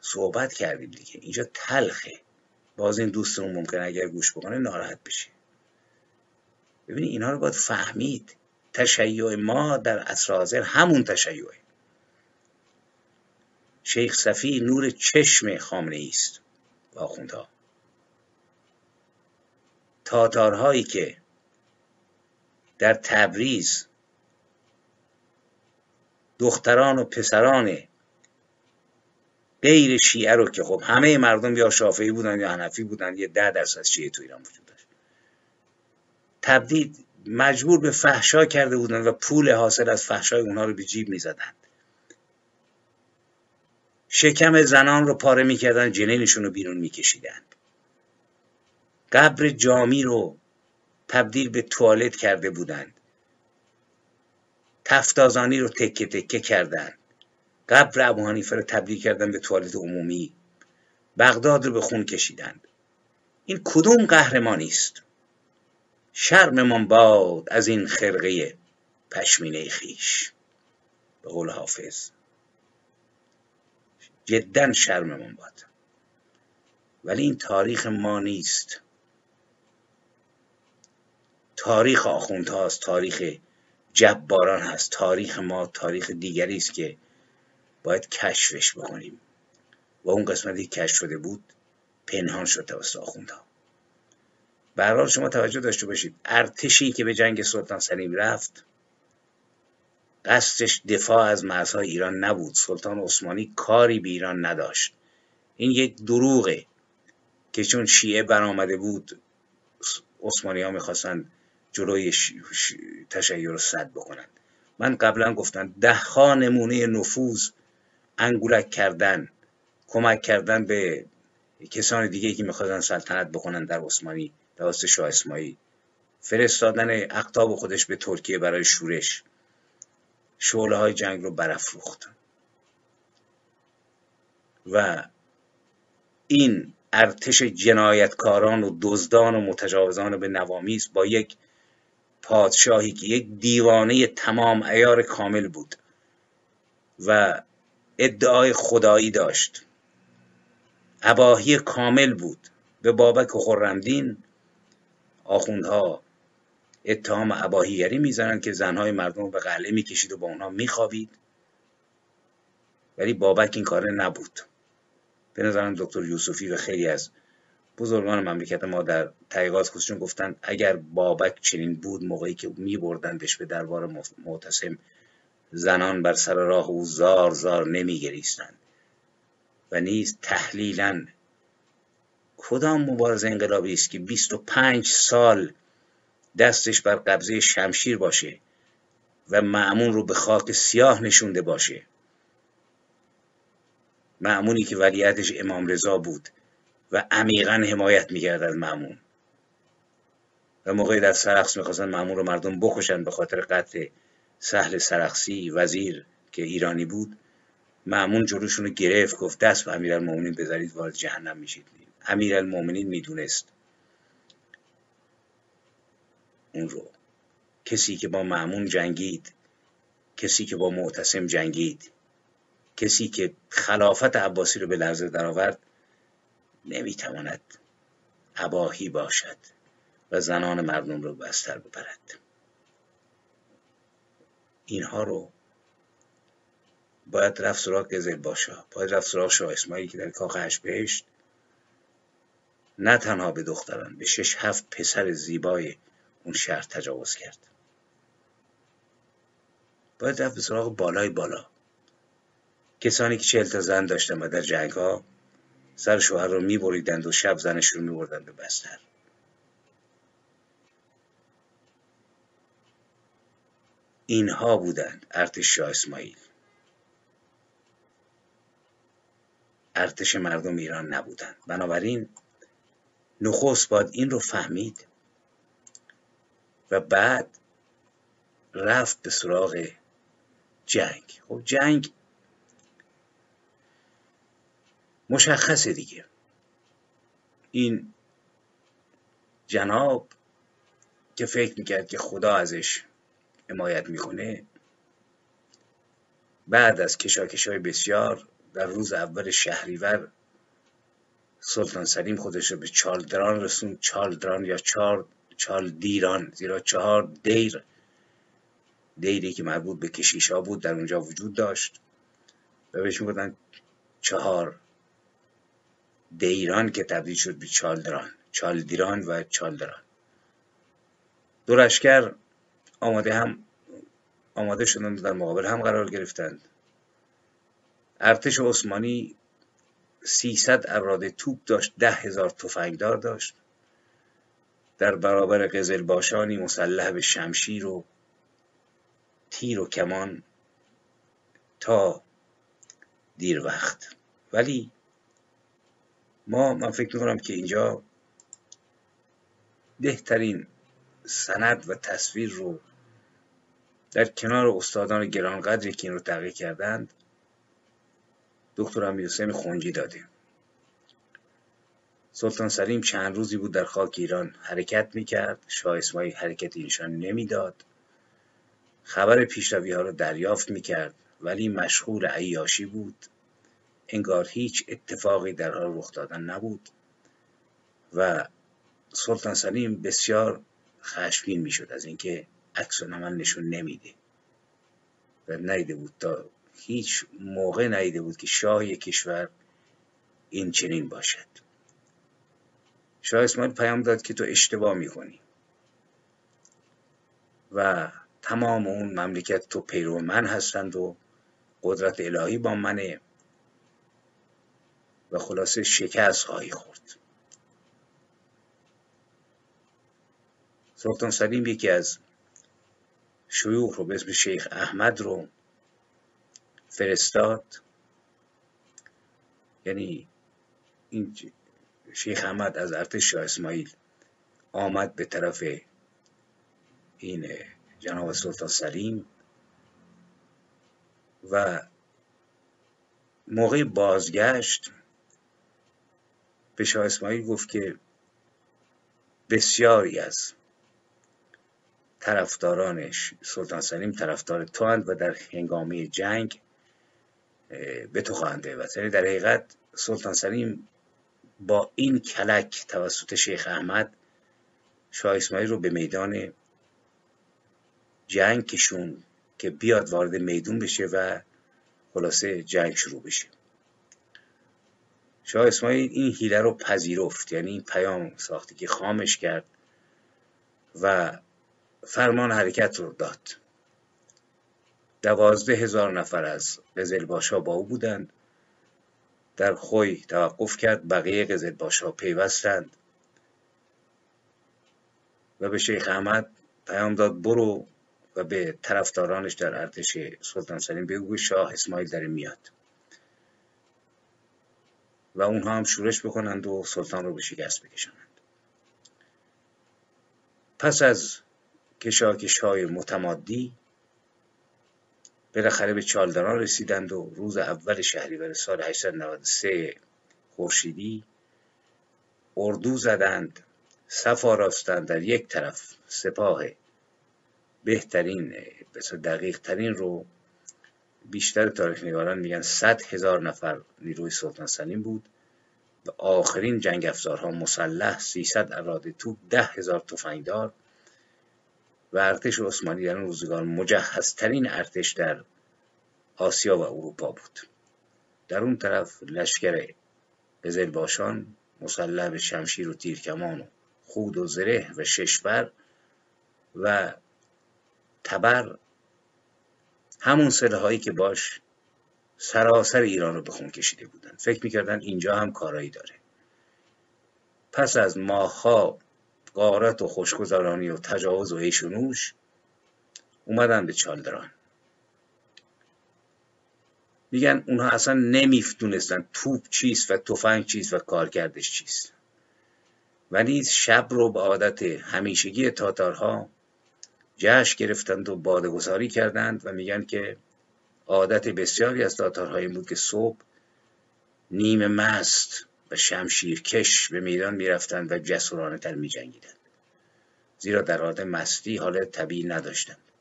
صحبت کردیم دیگه. اینجا تلخه باز این دوستمون ممکن اگر گوش بکنه ناراحت بشه. ببینید اینا رو باید فهمید. تشیع ما در اسرازر همون تشیعه. شیخ صفی نور چشم خامنه است آخوندها تاتارهایی که در تبریز دختران و پسران غیر شیعه رو که خب همه مردم یا شافعی بودن یا حنفی بودن یه ده درصد شیعه تو ایران وجود داشت. تبدید مجبور به فحشا کرده بودن و پول حاصل از فحشای اونها رو به جیب می‌زدند شکم زنان رو پاره می‌کردن جنینشون رو بیرون میکشیدند قبر جامی رو تبدیل به توالت کرده بودند. تفتازانی رو تکه تکه کردند. قبر ابو حنیفه رو تبدیل کردن به توالت عمومی. بغداد رو به خون کشیدند. این کدوم قهرمانی است شرممان باد از این خرقه پشمینه خیش. به قول حافظ. جدا شرممان باد. ولی این تاریخ ما نیست. تاریخ آخوندهاست تاریخ جباران هست تاریخ ما تاریخ دیگری است که باید کشفش بکنیم. و اون قسمتی کشف شده بود پنهان شد توسط آخوندها. به شما توجه داشته باشید ارتشی که به جنگ سلطان سلیم رفت قصدش دفاع از مرزهای ایران نبود. سلطان عثمانی کاری به ایران نداشت. این یک دروغه که چون شیعه برآمده بود عثمانی ها می‌خواستند جلوی تشیع رو صد بکنند. من قبلا گفتم ده نمونه نفوذ انگولک کردن کمک کردن به کسان دیگه که می‌خواستن سلطنت بکنن در عثمانی توسط شاه اسماعیل. فرستادن اقتاب خودش به ترکیه برای شورش. شعله های جنگ رو برافروخت. و این ارتش جنایتکاران و دزدان و متجاوزان به نوامیز با یک پادشاهی که یک دیوانه تمام ایار کامل بود و ادعای خدایی داشت. اباهی کامل بود. به بابک و خرمدین آخوندها اتهام اباهیگری می‌زنند که زنهای مردم رو به قله می‌کشید و با اونها میخوابید. ولی بابک این کاره نبود. به نظرم دکتر یوسفی و خیلی از بزرگان مملکت ما در تحقیقات خودشون گفتن اگر بابک چنین بود موقعی که میبردندش به دربار معتصم زنان بر سر راه او زار زار نمیگریستند. و نیز تحلیلا کدام مبارزه انقلابی است که 25 سال دستش بر قبضه شمشیر باشه و معمون رو به خاک سیاه نشونده باشه؟ معمونی که ولیتش امام رضا بود. و عمیقا حمایت می‌کرد از معمون و موقعی در سرخص می‌خواستن معمون رو مردم بکشن به خاطر قتل سهل سرخسی وزیر که ایرانی بود. معمون جلوشون رو گرفت گفت دست به امیرالمومنین بذارید وارد جهنم میشید. امیرالمومنین می‌دونست اون رو. کسی که با معمون جنگید کسی که با معتصم جنگید کسی که خلافت عباسی رو به لرزه درآورد نمی‌تواند عباهی باشد و زنان مردم رو بستر ببرد. اینها رو باید رفت سراغ گزل باشا باید رفت سراغ شاه اسماعیل که در کاخ هشت بهشت. نه تنها به دختران به شش هفت پسر زیبای اون شهر تجاوز کرد. باید رفت سراغ بالای بالا. کسانی که چهل تا زن داشتن و در جنگ ها سر شوهر رو میبریدند و شب زنش رو میبردند به بستر. اینها بودند ارتش شاه اسماعیل. ارتش مردم ایران نبودند. بنابراین نخست باید این رو فهمید و بعد رفت به سراغ جنگ. خب جنگ مشخصه دیگه. این جناب که فکر می‌کرد که خدا ازش حمایت می‌کنه بعد از کشاکش های بسیار در روز اول شهریور سلطان سلیم خودش رو به چالدران رسون چالدران یا چار چال دیران زیرا چهار دیر دیری که مربوط به کشیش ها بود در اونجا وجود داشت. و بهش بودن چهار دیران که تبدیل شد به چالدران چالدیران و چالدران. دو لشکر آماده هم آماده شدند در مقابل هم قرار گرفتند. ارتش عثمانی 300 اراده توپ داشت ده هزار تفنگدار داشت. در برابر قزل باشانی مسلح به شمشیر و تیر و کمان تا دیر وقت. ولی ما من فکر می‌کنم که اینجا بهترین سند و تصویر رو در کنار استادان گرانقدری که این رو تحقیق کردند دکتر امیرحسین خونجی داده سلطان سلیم چند روزی بود در خاک ایران حرکت می‌کرد. شاه اسماعیل حرکت ایشان نمی‌داد. خبر پیشروی ها را دریافت می‌کرد. ولی مشغول عیاشی بود. انگار هیچ اتفاقی در حال رخ دادن نبود و سلطان سلیم بسیار خشمگین می‌شد از اینکه عکس نمن نشون نمیده و نیده بود تا هیچ موقع نیده بود که شاه کشور این چنین باشد. شاه اسماعیل پیام داد که تو اشتباه می‌کنی و تمام اون مملکت تو پیرو من هستند و قدرت الهی با منه. و خلاصه شکست خواهی خورد. سلطان سلیم یکی از شیوخ رو به اسم شیخ احمد رو فرستاد. یعنی این شیخ احمد از ارتش شاه اسماعیل آمد به طرف این جناب سلطان سلیم و موقع بازگشت به شاه اسماعیل گفت که بسیاری از طرفدارانش سلطان سلیم طرفدار تو و در هنگامی جنگ به تو خواهند یعنی در حقیقت سلطان سلیم با این کلک توسط شیخ احمد شاه اسماعیل رو به میدان جنگ کشون که بیاد وارد میدون بشه و خلاصه جنگ شروع بشه. شاه اسماعیل این هیله رو پذیرفت یعنی این پیام ساختی که خامش کرد و فرمان حرکت رو داد. دوازده هزار نفر از قزلباشا با او بودند. در خوی توقف کرد بقیه قزلباشا پیوستند. و به شیخ احمد پیام داد برو و به طرفدارانش در ارتش سلطان سلیم بگو شاه اسماعیل در میاد. و اونها هم شورش بکنند و سلطان رو به شکست بکشانند. پس از کشاکش های متمادی بالاخره به چالدران رسیدند و روز اول شهریور سال 893 خورشیدی اردو زدند صف آراستند در یک طرف سپاه بهترین دقیق ترین رو بیشتر تاریخ نگاران میگن صد هزار نفر نیروی سلطان سلیم بود و آخرین جنگ افزارها مسلح 300 اراده توپ ده هزار تفنگدار و ارتش عثمانی در اون روزگار مجهزترین ارتش در آسیا و اروپا بود. در اون طرف لشکر باشان مسلح به شمشیر و تیرکمان و خود و زره و ششبر و تبر همون هایی که باش سراسر ایران رو به خون کشیده بودن. فکر می‌کردن اینجا هم کارایی داره. پس از ماهها قارت و خوشگذرانی و تجاوز و عیش و نوش اومدن به چالدران. میگن اونها اصلا نمیفتونستن توپ چیست و تفنگ چیست و کارکردش چیست. ولی شب رو به عادت همیشگی تاتارها جشن گرفتند و بادگذاری کردند و میگن که عادت بسیاری از تاتارهای بود که صبح نیمه مست و شمشیرکش به میدان می‌رفتند و جسورانه تر می جنگیدند. زیرا در حالت مستی حالت طبیعی نداشتند.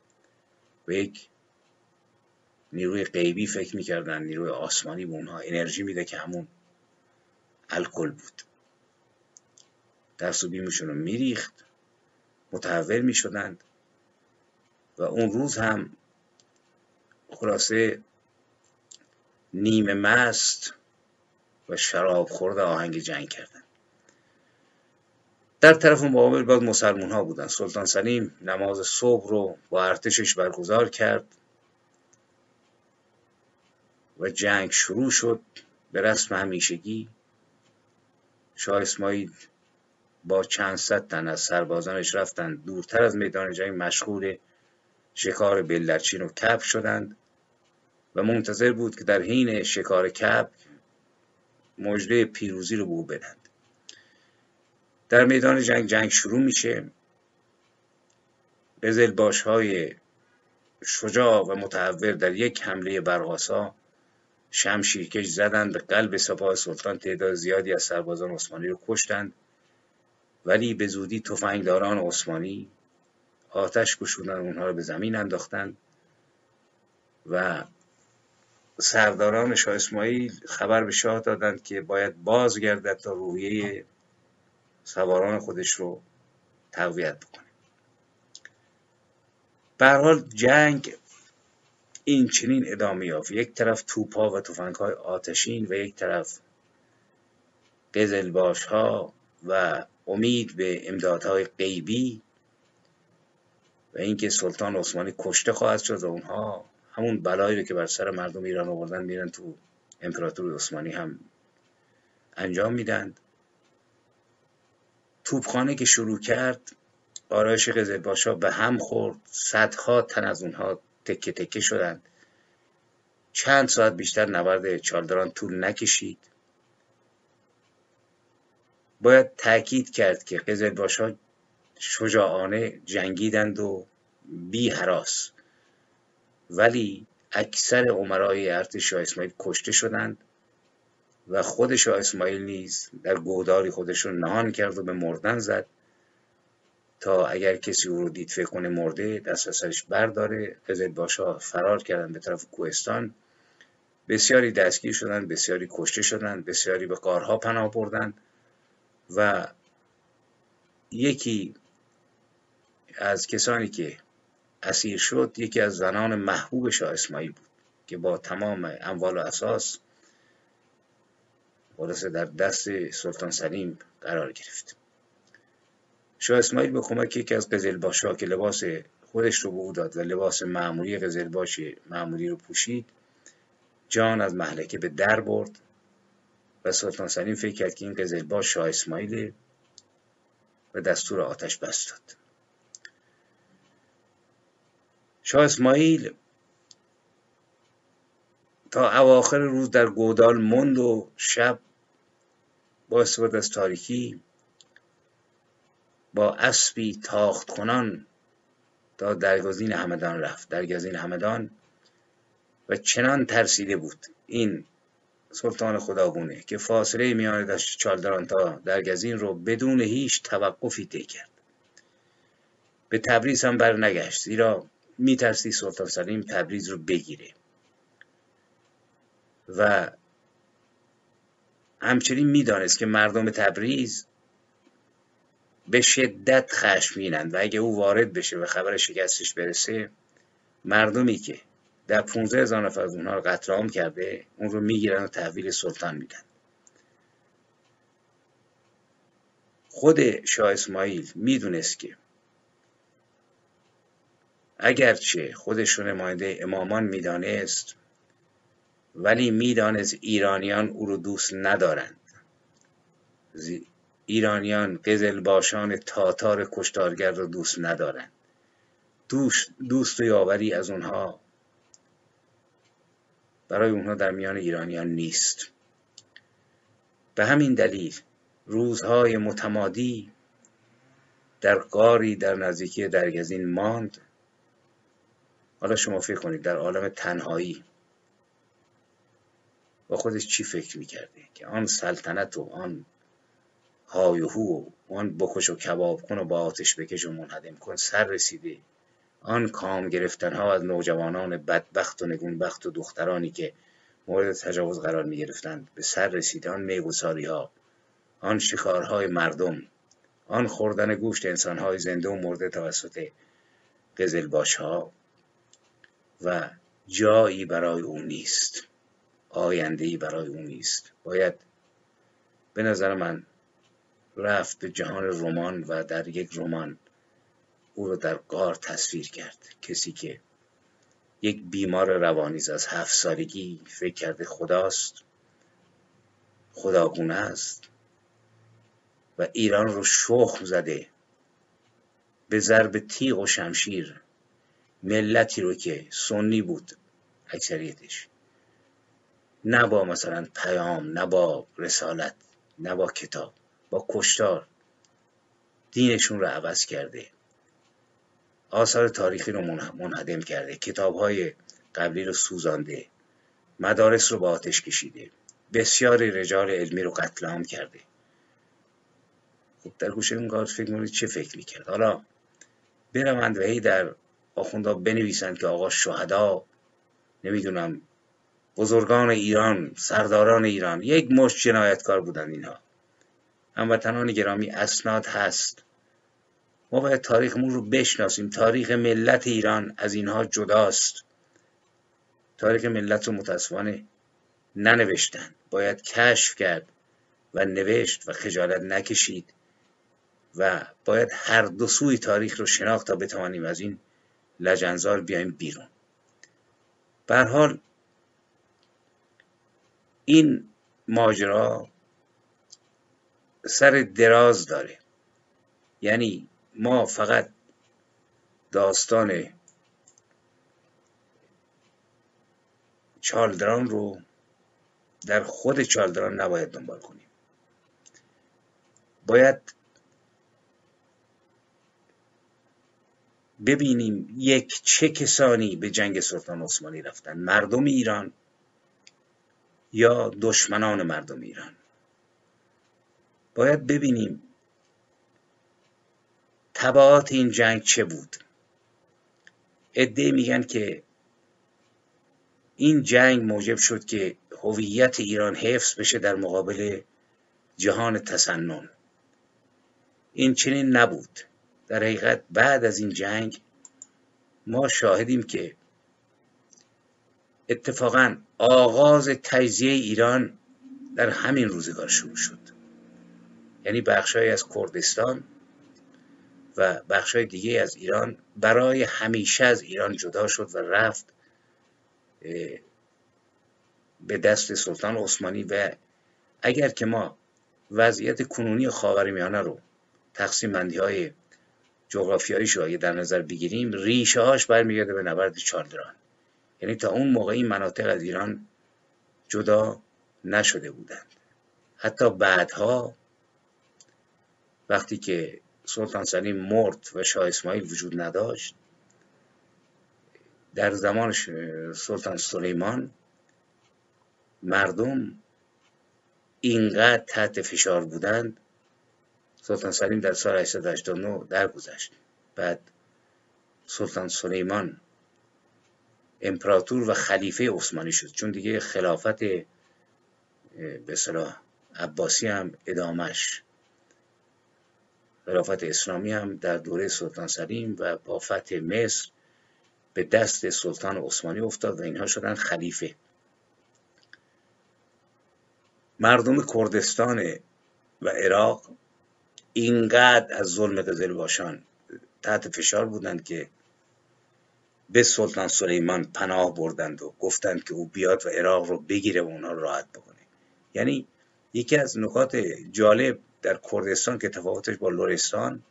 و یک نیروی غیبی فکر می‌کردن نیروی آسمانی به اونها انرژی میده که همون الکل بود. دست و بیمشون رو میریخت متحول می‌شدند. و اون روز هم خلاصه نیمه مست و شراب خورده آهنگ جنگ کردن. در طرف مقابل باید مسلمون ها بودن. سلطان سلیم نماز صبح رو با ارتشش برگزار کرد و جنگ شروع شد. به رسم همیشگی شاه اسماعیل با چند صد تن از سربازانش رفتند دورتر از میدان جنگ مشغول شکار بلدرچین و کپ شدند و منتظر بود که در حین شکار کپ مجده پیروزی رو به او بدند. در میدان جنگ جنگ شروع میشه. باش های شجاع و متحور در یک حمله برقاسا شمشیرکش زدند به قلب سپاه سلطان تعداد زیادی از سربازان عثمانی رو کشتند. ولی به زودی تفنگداران عثمانی آتش گشودن اونها رو به زمین انداختند و سرداران شاه اسماعیل خبر به شاه دادند که باید بازگردد تا روحیه سواران خودش رو تقویت بکنه به حال جنگ این چنین ادامه یافت. یک طرف توپها و های آتشین و یک طرف قزلباش ها و امید به امدادهای غیبی و اینکه سلطان عثمانی کشته خواهد شد و اونها همون بلایی رو که بر سر مردم ایران آوردن میرن تو امپراتور عثمانی هم انجام میدند توپخانه که شروع کرد آرایش قزلباشا به هم خورد. صدها تن از اونها تکه تکه شدند. چند ساعت بیشتر نبرد چالدران طول نکشید. باید تاکید کرد که قزلباشا شجاعانه جنگیدند و بی حراس ولی اکثر عمرای ارتش شاه اسماعیل کشته شدند و خود شاه اسماعیل نیز در گوداری خودش رو نهان کرد و به مردن زد تا اگر کسی او رو دید فکر کنه مرده دست از سرش برداره. قزل باشا فرار کردن به طرف کوهستان. بسیاری دستگیر شدند بسیاری کشته شدند بسیاری به قارها پناه بردند و یکی از کسانی که اسیر شد یکی از زنان محبوب شاه اسماعیل بود که با تمام اموال و اساس خلاصه در دست سلطان سلیم قرار گرفت. شاه اسماعیل به کمک یکی از قزلباشا که لباس خودش رو به او داد و لباس معمولی قزلباش معمولی رو پوشید جان از محلکه به در برد و سلطان سلیم فکر کرد که این قزلباش شاه اسماعیل و دستور آتش بست داد. شاه اسماعیل تا اواخر روز در گودال مند و شب با استفاده از تاریکی با اسبی تاخت کنان تا درگزین همدان رفت درگزین همدان و چنان ترسیده بود. این سلطان خداگونه که فاصله میان داشت چالدران تا درگزین رو بدون هیچ توقفی طی کرد. به تبریز هم برنگشت زیرا میترسی سلطان سلیم تبریز رو بگیره. و همچنین می‌دانست که مردم تبریز به شدت خشمگینند و اگه او وارد بشه و خبر شکستش برسه مردمی که در 15 هزار نفر از اونها رو قتل عام کرده اون رو می‌گیرن و تحویل سلطان میدن. خود شاه اسماعیل می‌دونست که اگرچه خودش نماینده امامان می‌دانست ولی می‌دانست ایرانیان او رو دوست ندارند. ایرانیان قزلباشان تاتار کشتارگر رو دوست ندارند. دوست, دوست و یاوری از اونها برای اونها در میان ایرانیان نیست. به همین دلیل روزهای متمادی در قاری در نزدیکی درگزین ماند. حالا شما فکر کنید در عالم تنهایی با خودش چی فکر می‌کرده؟ که آن سلطنت و آن های و هو و آن بکش و کباب کن و با آتش بکش و منهدم کن سر رسیده. آن کام گرفتن ها از نوجوانان بدبخت و نگونبخت و دخترانی که مورد تجاوز قرار می گرفتند به سر رسیده. آن میگساری ها آن شکارهای مردم آن خوردن گوشت انسانهای زنده و مرده توسط قزلباش ها و جایی برای او نیست. آیندهی برای او نیست. باید به نظر من رفت به جهان رمان و در یک رمان او رو در قار تصویر کرد. کسی که یک بیمار روانیز از هفت سالگی فکر کرده خداست خداگونه است و ایران رو شخم زده به ضرب تیغ و شمشیر ملتی رو که سنی بود اکثریتش. نه با مثلا پیام نه با رسالت نه با کتاب با کشتار. دینشون رو عوض کرده. آثار تاریخی رو منهدم کرده. کتاب های قبلی رو سوزانده. مدارس رو با آتش کشیده. بسیاری رجال علمی رو قتل عام کرده. خب در گوشه اون فکر مونید چه فکر می‌کرد حالا بروند و هی در آخوندا بنویسند که آقا شهدا نمی‌دونم بزرگان ایران سرداران ایران یک مشت جنایتکار بودند اینها. هموطنان گرامی اسناد هست. ما باید تاریخمون رو بشناسیم. تاریخ ملت ایران از اینها جداست. تاریخ ملت رو متاسفانه ننوشتن. باید کشف کرد و نوشت و خجالت نکشید و باید هر دو سوی تاریخ رو شناخت تا بتوانیم از این لجنزار بیایم بیرون. به حال این ماجرا سر دراز داره. یعنی ما فقط داستان چالدران رو در خود چالدران نباید دنبال کنیم. باید ببینیم یک چه کسانی به جنگ سلطان عثمانی رفتن؟ مردم ایران یا دشمنان مردم ایران؟ باید ببینیم تبعات این جنگ چه بود. عده میگن که این جنگ موجب شد که هویت ایران حفظ بشه در مقابل جهان تسنن. این چنین نبود. در حقیقت بعد از این جنگ ما شاهدیم که اتفاقا آغاز تجزیه ایران در همین روزگار شروع شد. یعنی بخشهایی از کردستان و بخشهای دیگه از ایران برای همیشه از ایران جدا شد و رفت به دست سلطان عثمانی و اگر که ما وضعیت کنونی خاورمیانه رو تقسیم بندی های جغرافیایی شو در نظر بگیریم ریشه هاش برمیگرده به نبرد چالدران یعنی تا اون موقع این مناطق از ایران جدا نشده بودند. حتی بعدها وقتی که سلطان سلیم مرد و شاه اسماعیل وجود نداشت در زمان سلطان سلیمان مردم اینقدر تحت فشار بودند سلطان سلیم در سال 889 درگذشت. بعد سلطان سلیمان امپراتور و خلیفه عثمانی شد. چون دیگه خلافت به صلاح عباسی هم ادامش خلافت اسلامی هم در دوره سلطان سلیم و با فتح مصر به دست سلطان عثمانی افتاد و اینها شدن خلیفه. مردم کردستان و عراق اینقدر از ظلم باشان تحت فشار بودند که به سلطان سلیمان پناه بردند و گفتند که او بیاد و عراق رو بگیره و اونها راحت بکنه. یعنی یکی از نکات جالب در کردستان که تفاوتش با لورستان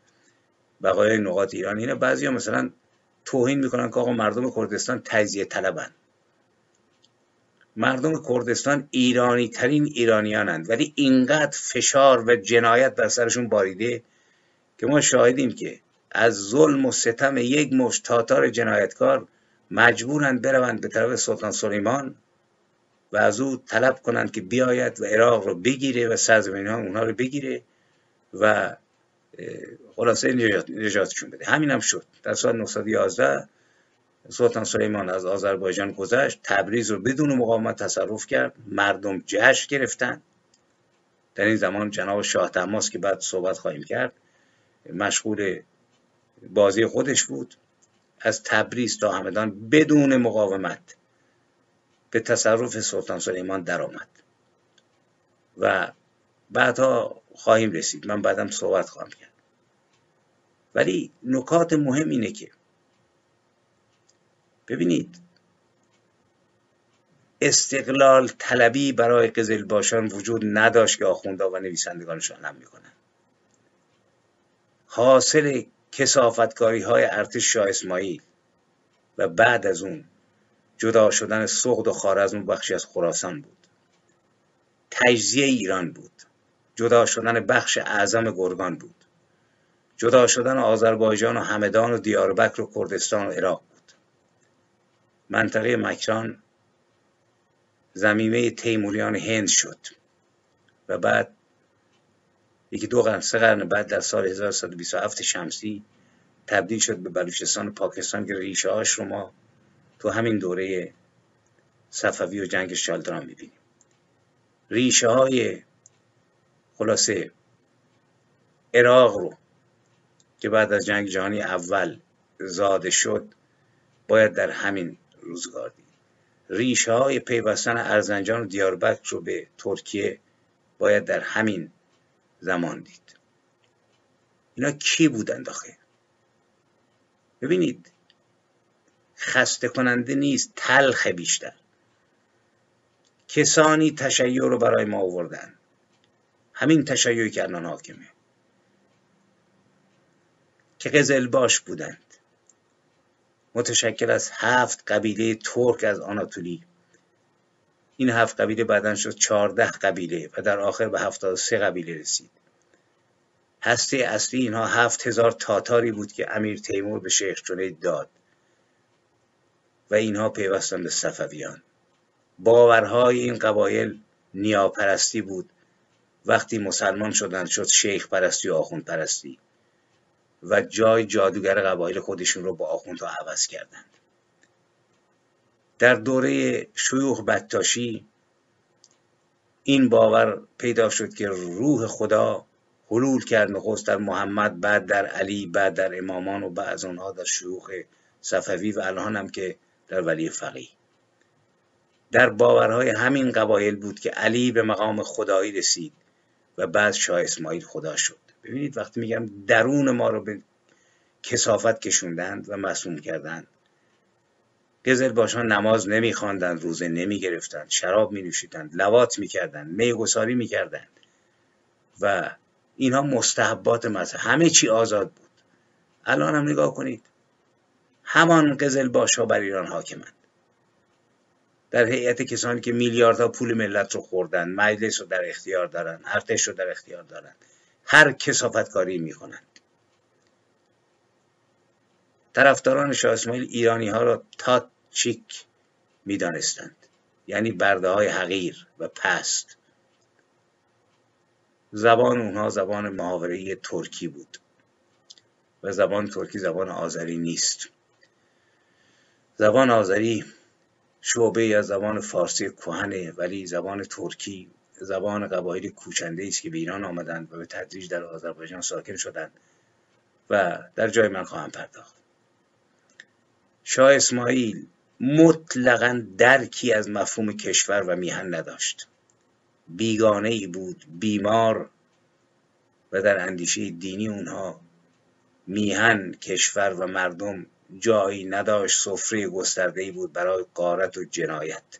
بقایای نقاط ایران اینه. بعضی مثلا توهین می‌کنن که آقا مردم کردستان تجزیه طلبن. مردم کردستان ایرانی ترین ایرانیانند ولی اینقدر فشار و جنایت بر سرشون باریده که ما شاهدیم که از ظلم و ستم یک مشت تاتار جنایتکار مجبورند بروند به طرف سلطان سلیمان و از او طلب کنند که بیاید و عراق رو بگیره و سرزمین ها اونها رو بگیره و خلاصه نجاتشون بده. همین هم شد. در سال 1911 سلطان سلیمان از آذربایجان گذشت تبریز رو بدون مقاومت تصرف کرد مردم جشن گرفتن. در این زمان جناب شاه تماس که بعد صحبت خواهیم کرد مشغول بازی خودش بود. از تبریز تا همدان بدون مقاومت به تصرف سلطان سلیمان درآمد. و بعدها خواهیم رسید. من بعدم صحبت خواهم کرد. ولی نکات مهم اینه که ببینید. استقلال طلبی برای قزل باشان وجود نداشت که آخونده و نویسندگانشان هم می‌کنن حاصل کسافتکاری های ارتش شاه اسماعیل و بعد از اون جدا شدن سغد و خارزم بخشی از خراسان بود. تجزیه ایران بود. جدا شدن بخش اعظم گرگان بود. جدا شدن آذربایجان و همدان و دیاربکر و کردستان و عراق بود. منطقه مکران زمینه تیموریان هند شد و بعد یکی دو قرن سه قرن بعد در سال 1127 شمسی تبدیل شد به بلوچستان و پاکستان که ریشه هاش رو ما تو همین دوره صفوی و جنگ شالدران می‌بینیم. ریشه های خلاصه عراق رو که بعد از جنگ جهانی اول زاده شد باید در همین روزگار دید ریشه های پیوستن ارزنجان و دیاربکر رو به ترکیه باید در همین زمان دید. اینا کی بودن داخل؟ ببینید خسته کننده نیست تلخ بیشتر. کسانی تشیع رو برای ما آوردن. همین تشیعی که الان حاکمه. که قزلباش بودند متشکل از هفت قبیله ترک از آناتولی. این هفت قبیله بعدا شد چهارده قبیله و در آخر به هفتاد سه قبیله رسید. هسته اصلی اینها هفت هزار تاتاری بود که امیر تیمور به شیخ جنید داد و اینها پیوستند به صفویان. باورهای این قبایل نیاپرستی بود. وقتی مسلمان شدند شد شیخ پرستی و آخوند پرستی و جای جادوگر قبایل خودشون رو با آخوندها عوض کردند. در دوره شیوخ بتاشی این باور پیدا شد که روح خدا حلول کرد نخست در محمد بعد در علی بعد در امامان و بعد از آنها در شیوخ صفوی و الان هم که در ولی فقیه. در باورهای همین قبایل بود که علی به مقام خدایی رسید و بعد شاه اسماعیل خدا شد. ببینید وقتی میگم درون ما رو به کسافت کشوندند و مسئول کردند گزل باشان نماز نمیخواندند روزه نمی‌گرفتند شراب می نوشیدند لوات می‌کردند میگساری می‌کردند و اینها مستحبات مذهب. همه چی آزاد بود. الان هم نگاه کنید. همان قزل باشا بر ایران حاکمند. در هیئت کسانی که میلیاردها پول ملت رو خوردن مجلس رو در اختیار دارن ارتش رو در اختیار دارن. هر کسافتکاری می‌کنند. طرفداران شاه اسماعیل ایرانی ها را تاتچیک می‌دانستند. یعنی برده های حقیر و پست. زبان اونها زبان محاوره ترکی بود و زبان ترکی زبان آذری نیست. زبان آذری شعبه از زبان فارسی کهنه ولی زبان ترکی زبان قبایل کوچنده است که به ایران آمدند و به تدریج در آذربایجان ساکن شدند و در جای من خواهم پرداخت. شاه اسماعیل مطلقا درکی از مفهوم کشور و میهن نداشت. بیگانه ای بود بیمار و در اندیشه دینی اونها میهن کشور و مردم جایی نداشت سفره گسترده ای بود برای قارت و جنایت.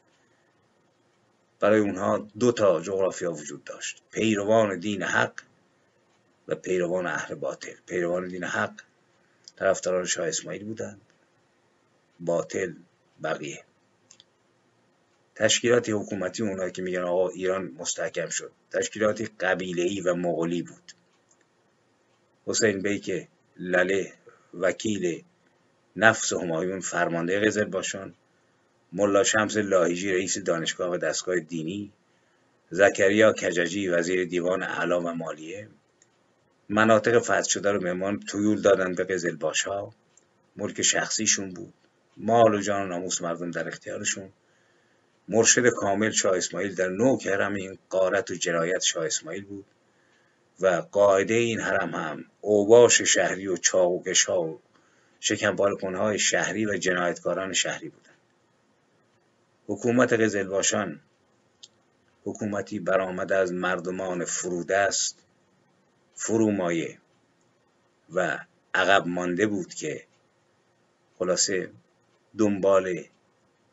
برای اونها دو تا جغرافیا وجود داشت. پیروان دین حق و پیروان اهل باطل. پیروان دین حق طرفداران شاه اسماعیل بودند. باطل بقیه. تشکیلات حکومتی اونایی که میگن آقا ایران مستحکم شد. تشکیلات قبیله و مغولی بود. حسین بیک لله وکیل نفس همایون فرمانده قزل باشان. ملا شمس لاهیجی رئیس دانشگاه و دستگاه دینی زکریا کججی وزیر دیوان اعلام و مالیه. مناطق فتح شده رو مهمان تویول دادن به قزل باشا. ملک شخصیشون بود. مال و جان و ناموس مردم در اختیارشون. مرشد کامل شاه اسماعیل در نو حرم این قارت و جنایت شاه اسماعیل بود. و قاعده این حرم هم اوباش شهری و چاقوکش ها و شکنبال های شهری و جنایتکاران شهری بودند حکومت قزلباشان حکومتی برآمده از مردمان فرودست فرومایه و عقب مانده بود که خلاصه دنبال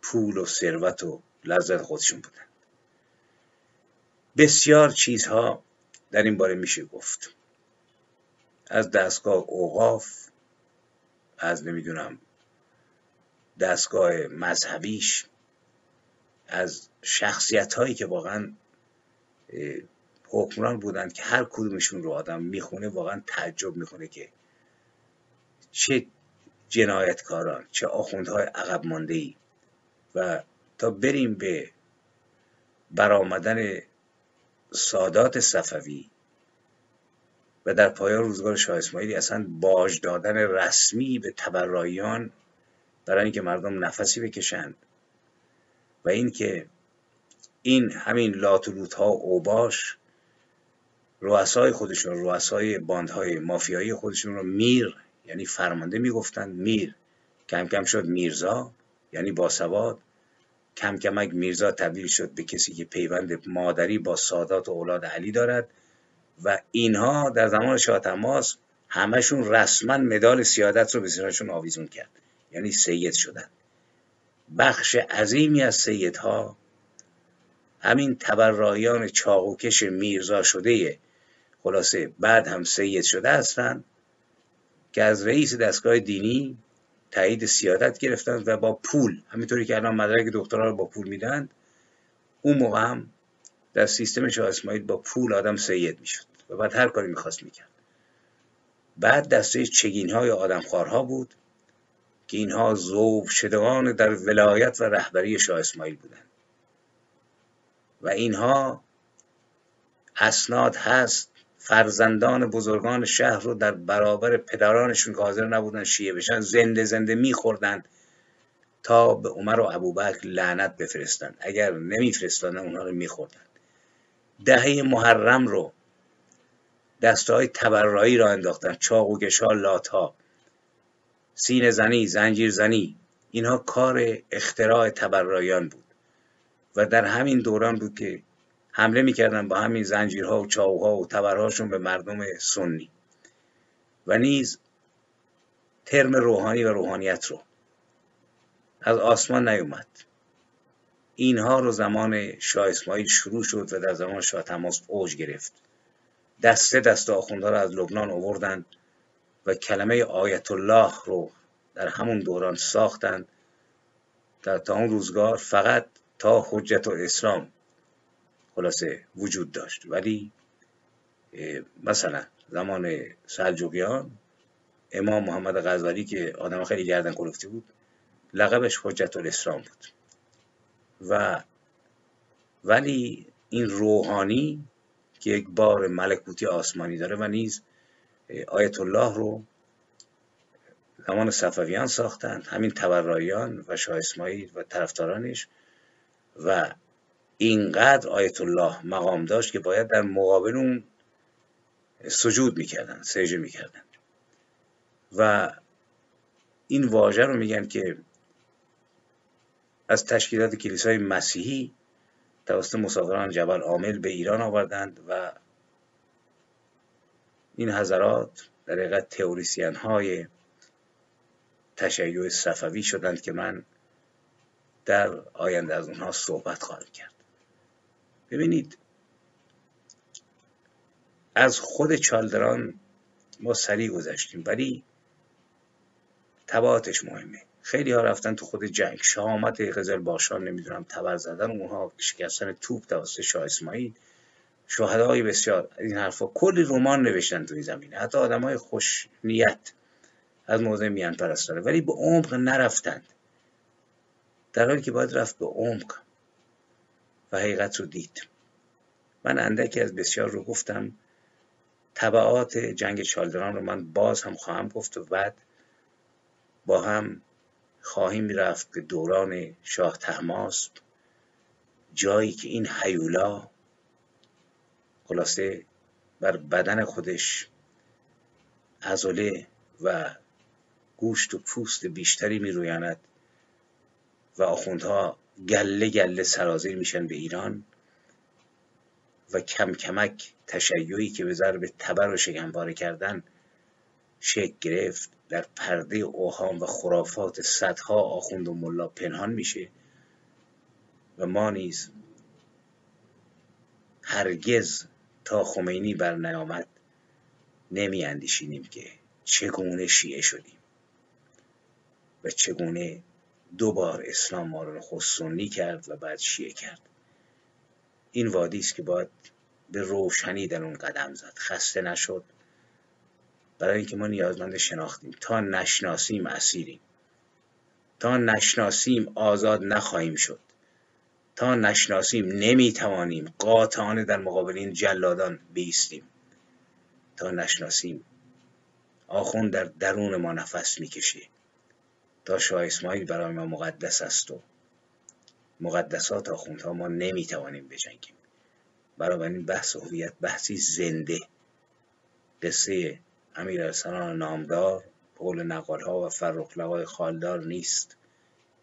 پول و ثروت و لذت خودشون بودن. بسیار چیزها در این باره میشه گفت. از دستگاه اوقاف از نمی‌دونم دستگاه مذهبیش از شخصیت هایی که واقعا حکمران بودند که هر کدومشون رو آدم می‌خونه واقعا تعجب می‌کنه که چه جنایتکاران چه آخوندهای عقب مانده ای و تا بریم به برآمدن سادات صفوی و در پایان روزگار شاه اسماعیلی اصلا باج دادن رسمی به تبراییان برای اینکه مردم نفسی بکشند. و اینکه این همین لاتولوت ها اوباش رؤسای خودشون رؤسای باندهای مافیایی خودشون رو میر یعنی فرمانده می‌گفتند میر. کم کم شد میرزا یعنی باسواد کم کمک میرزا تبدیل شد به کسی که پیوند مادری با سادات و اولاد علی دارد و اینها در زمان شاه تماس همشون رسما مدال سیادت رو به سرشون آویزون کرد. یعنی سید شدن. بخش عظیمی از سیدها همین تبرایان چاقوکش میرزا شده خلاصه بعد هم سید شده هستند که از رئیس دستگاه دینی تایید سیادت گرفتند و با پول همینطوری که الان مدرک دکترا رو با پول میدن اون موقع هم در سیستم شاه اسماعیل با پول آدم سید می‌شد و بعد هر کاری می‌خواست می‌کرد. بعد دسته چگین های آدمخوارها بود. که اینها زوب شدگان در ولایت و رهبری شاه اسماعیل بودند. و اینها اسناد هست فرزندان بزرگان شهر رو در برابر پدرانشون که حاضر نبودن شیعه بشن زنده زنده میخوردن تا به عمر و ابوبکر لعنت بفرستند اگر نمیفرستادن اونها رو میخوردن. دهه محرم رو دسته های تبرایی را انداختن چاقوکش ها لات ها سین زنی زنجیر زنی. اینها کار اختراع تبرایان بود. و در همین دوران بود که حمله می‌کردن با همین زنجیرها و چاوها و تبرهاشون به مردم سنی. و نیز ترم روحانی و روحانیت رو از آسمان نیومد. اینها رو زمان شاه اسماعیل شروع شد و در زمان شاه تماس اوج گرفت. دسته دست آخونده رو از لبنان آوردند و کلمه آیت الله رو در همون دوران ساختند. در تا اون روزگار فقط تا حجت و اسلام خلاصه وجود داشت. ولی مثلا زمان سلجوقیان امام محمد غزالی که آدم خیلی گردن کلفتی بود لقبش حجت الاسلام بود. و ولی این روحانی که یک بار ملکوتی آسمانی داره و نیز آیت الله رو زمان صفویان ساختند همین تبرایان و شاه اسماعیل و طرفدارانش و اینقدر آیت الله مقام داشت که باید در مقابل اون سجود می‌کردن سجده می‌کردن. و این واژه رو میگن که از تشکیلات کلیسای مسیحی توسط مسافران جبل عامل به ایران آوردند و این حضرات در حقیقت تئوریسین های تشیع صفوی شدند که من در آینده از اونها صحبت خواهم کرد. ببینید از خود چالدران ما سریع گذشتیم ولی تبعاتش مهمه. خیلی ها رفتن تو خود جنگ. شهامت قزل باشان نمی‌دونم تبر زدن اونها شکستن توپ توسط شاه اسماعیل. شهدای بسیار این حرفا. کلی رمان نوشتن توی زمینه. حتی آدم های خوش نیت از موضع میان پرستاره ولی به عمق نرفتند. در حالی که باید رفت به عمق و حقیقت رو دید. من اندکی از بسیار رو گفتم. طبعات جنگ چالدران رو من باز هم خواهم گفت و بعد با هم خواهیم رفت به دوران شاه تحماسب جایی که این حیولا خلاصه بر بدن خودش عضله و گوشت و پوست بیشتری می رویاند و آخوندها گله گله سرازیر میشن به ایران و کم کمک تشیعی که به ضرب تبر و شگنباره کردن شکل گرفت. در پرده اوهام و خرافات صدها آخوند و ملا پنهان میشه و ما نیز هرگز تا خمینی بر نیامد نمی اندیشینیم که چگونه شیعه شدیم و چگونه دو بار اسلام ما رو خود کرد و بعد شیعه کرد. این وادی است که باید به روشنی در اون قدم زد. خسته نشد. برای اینکه ما نیازمند شناختیم. تا نشناسیم اسیریم. تا نشناسیم آزاد نخواهیم شد. تا نشناسیم نمی‌توانیم. قاطعانه در مقابل این جلادان بیستیم. تا نشناسیم. آخون در درون ما نفس می‌کشه تا شاه اسماعیل برای ما مقدس است و مقدسات آخوندها ما نمی‌توانیم بجنگیم. این بحث هویت بحثی زنده. قصه امیر ارسلان نامدار قول نقال ها و فرخ خالدار نیست.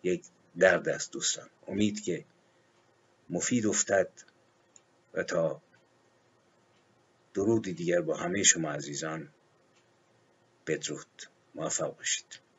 یک درد است دوستان. امید که مفید افتد و تا درودی دیگر با همه شما عزیزان بدرود. موفق باشید.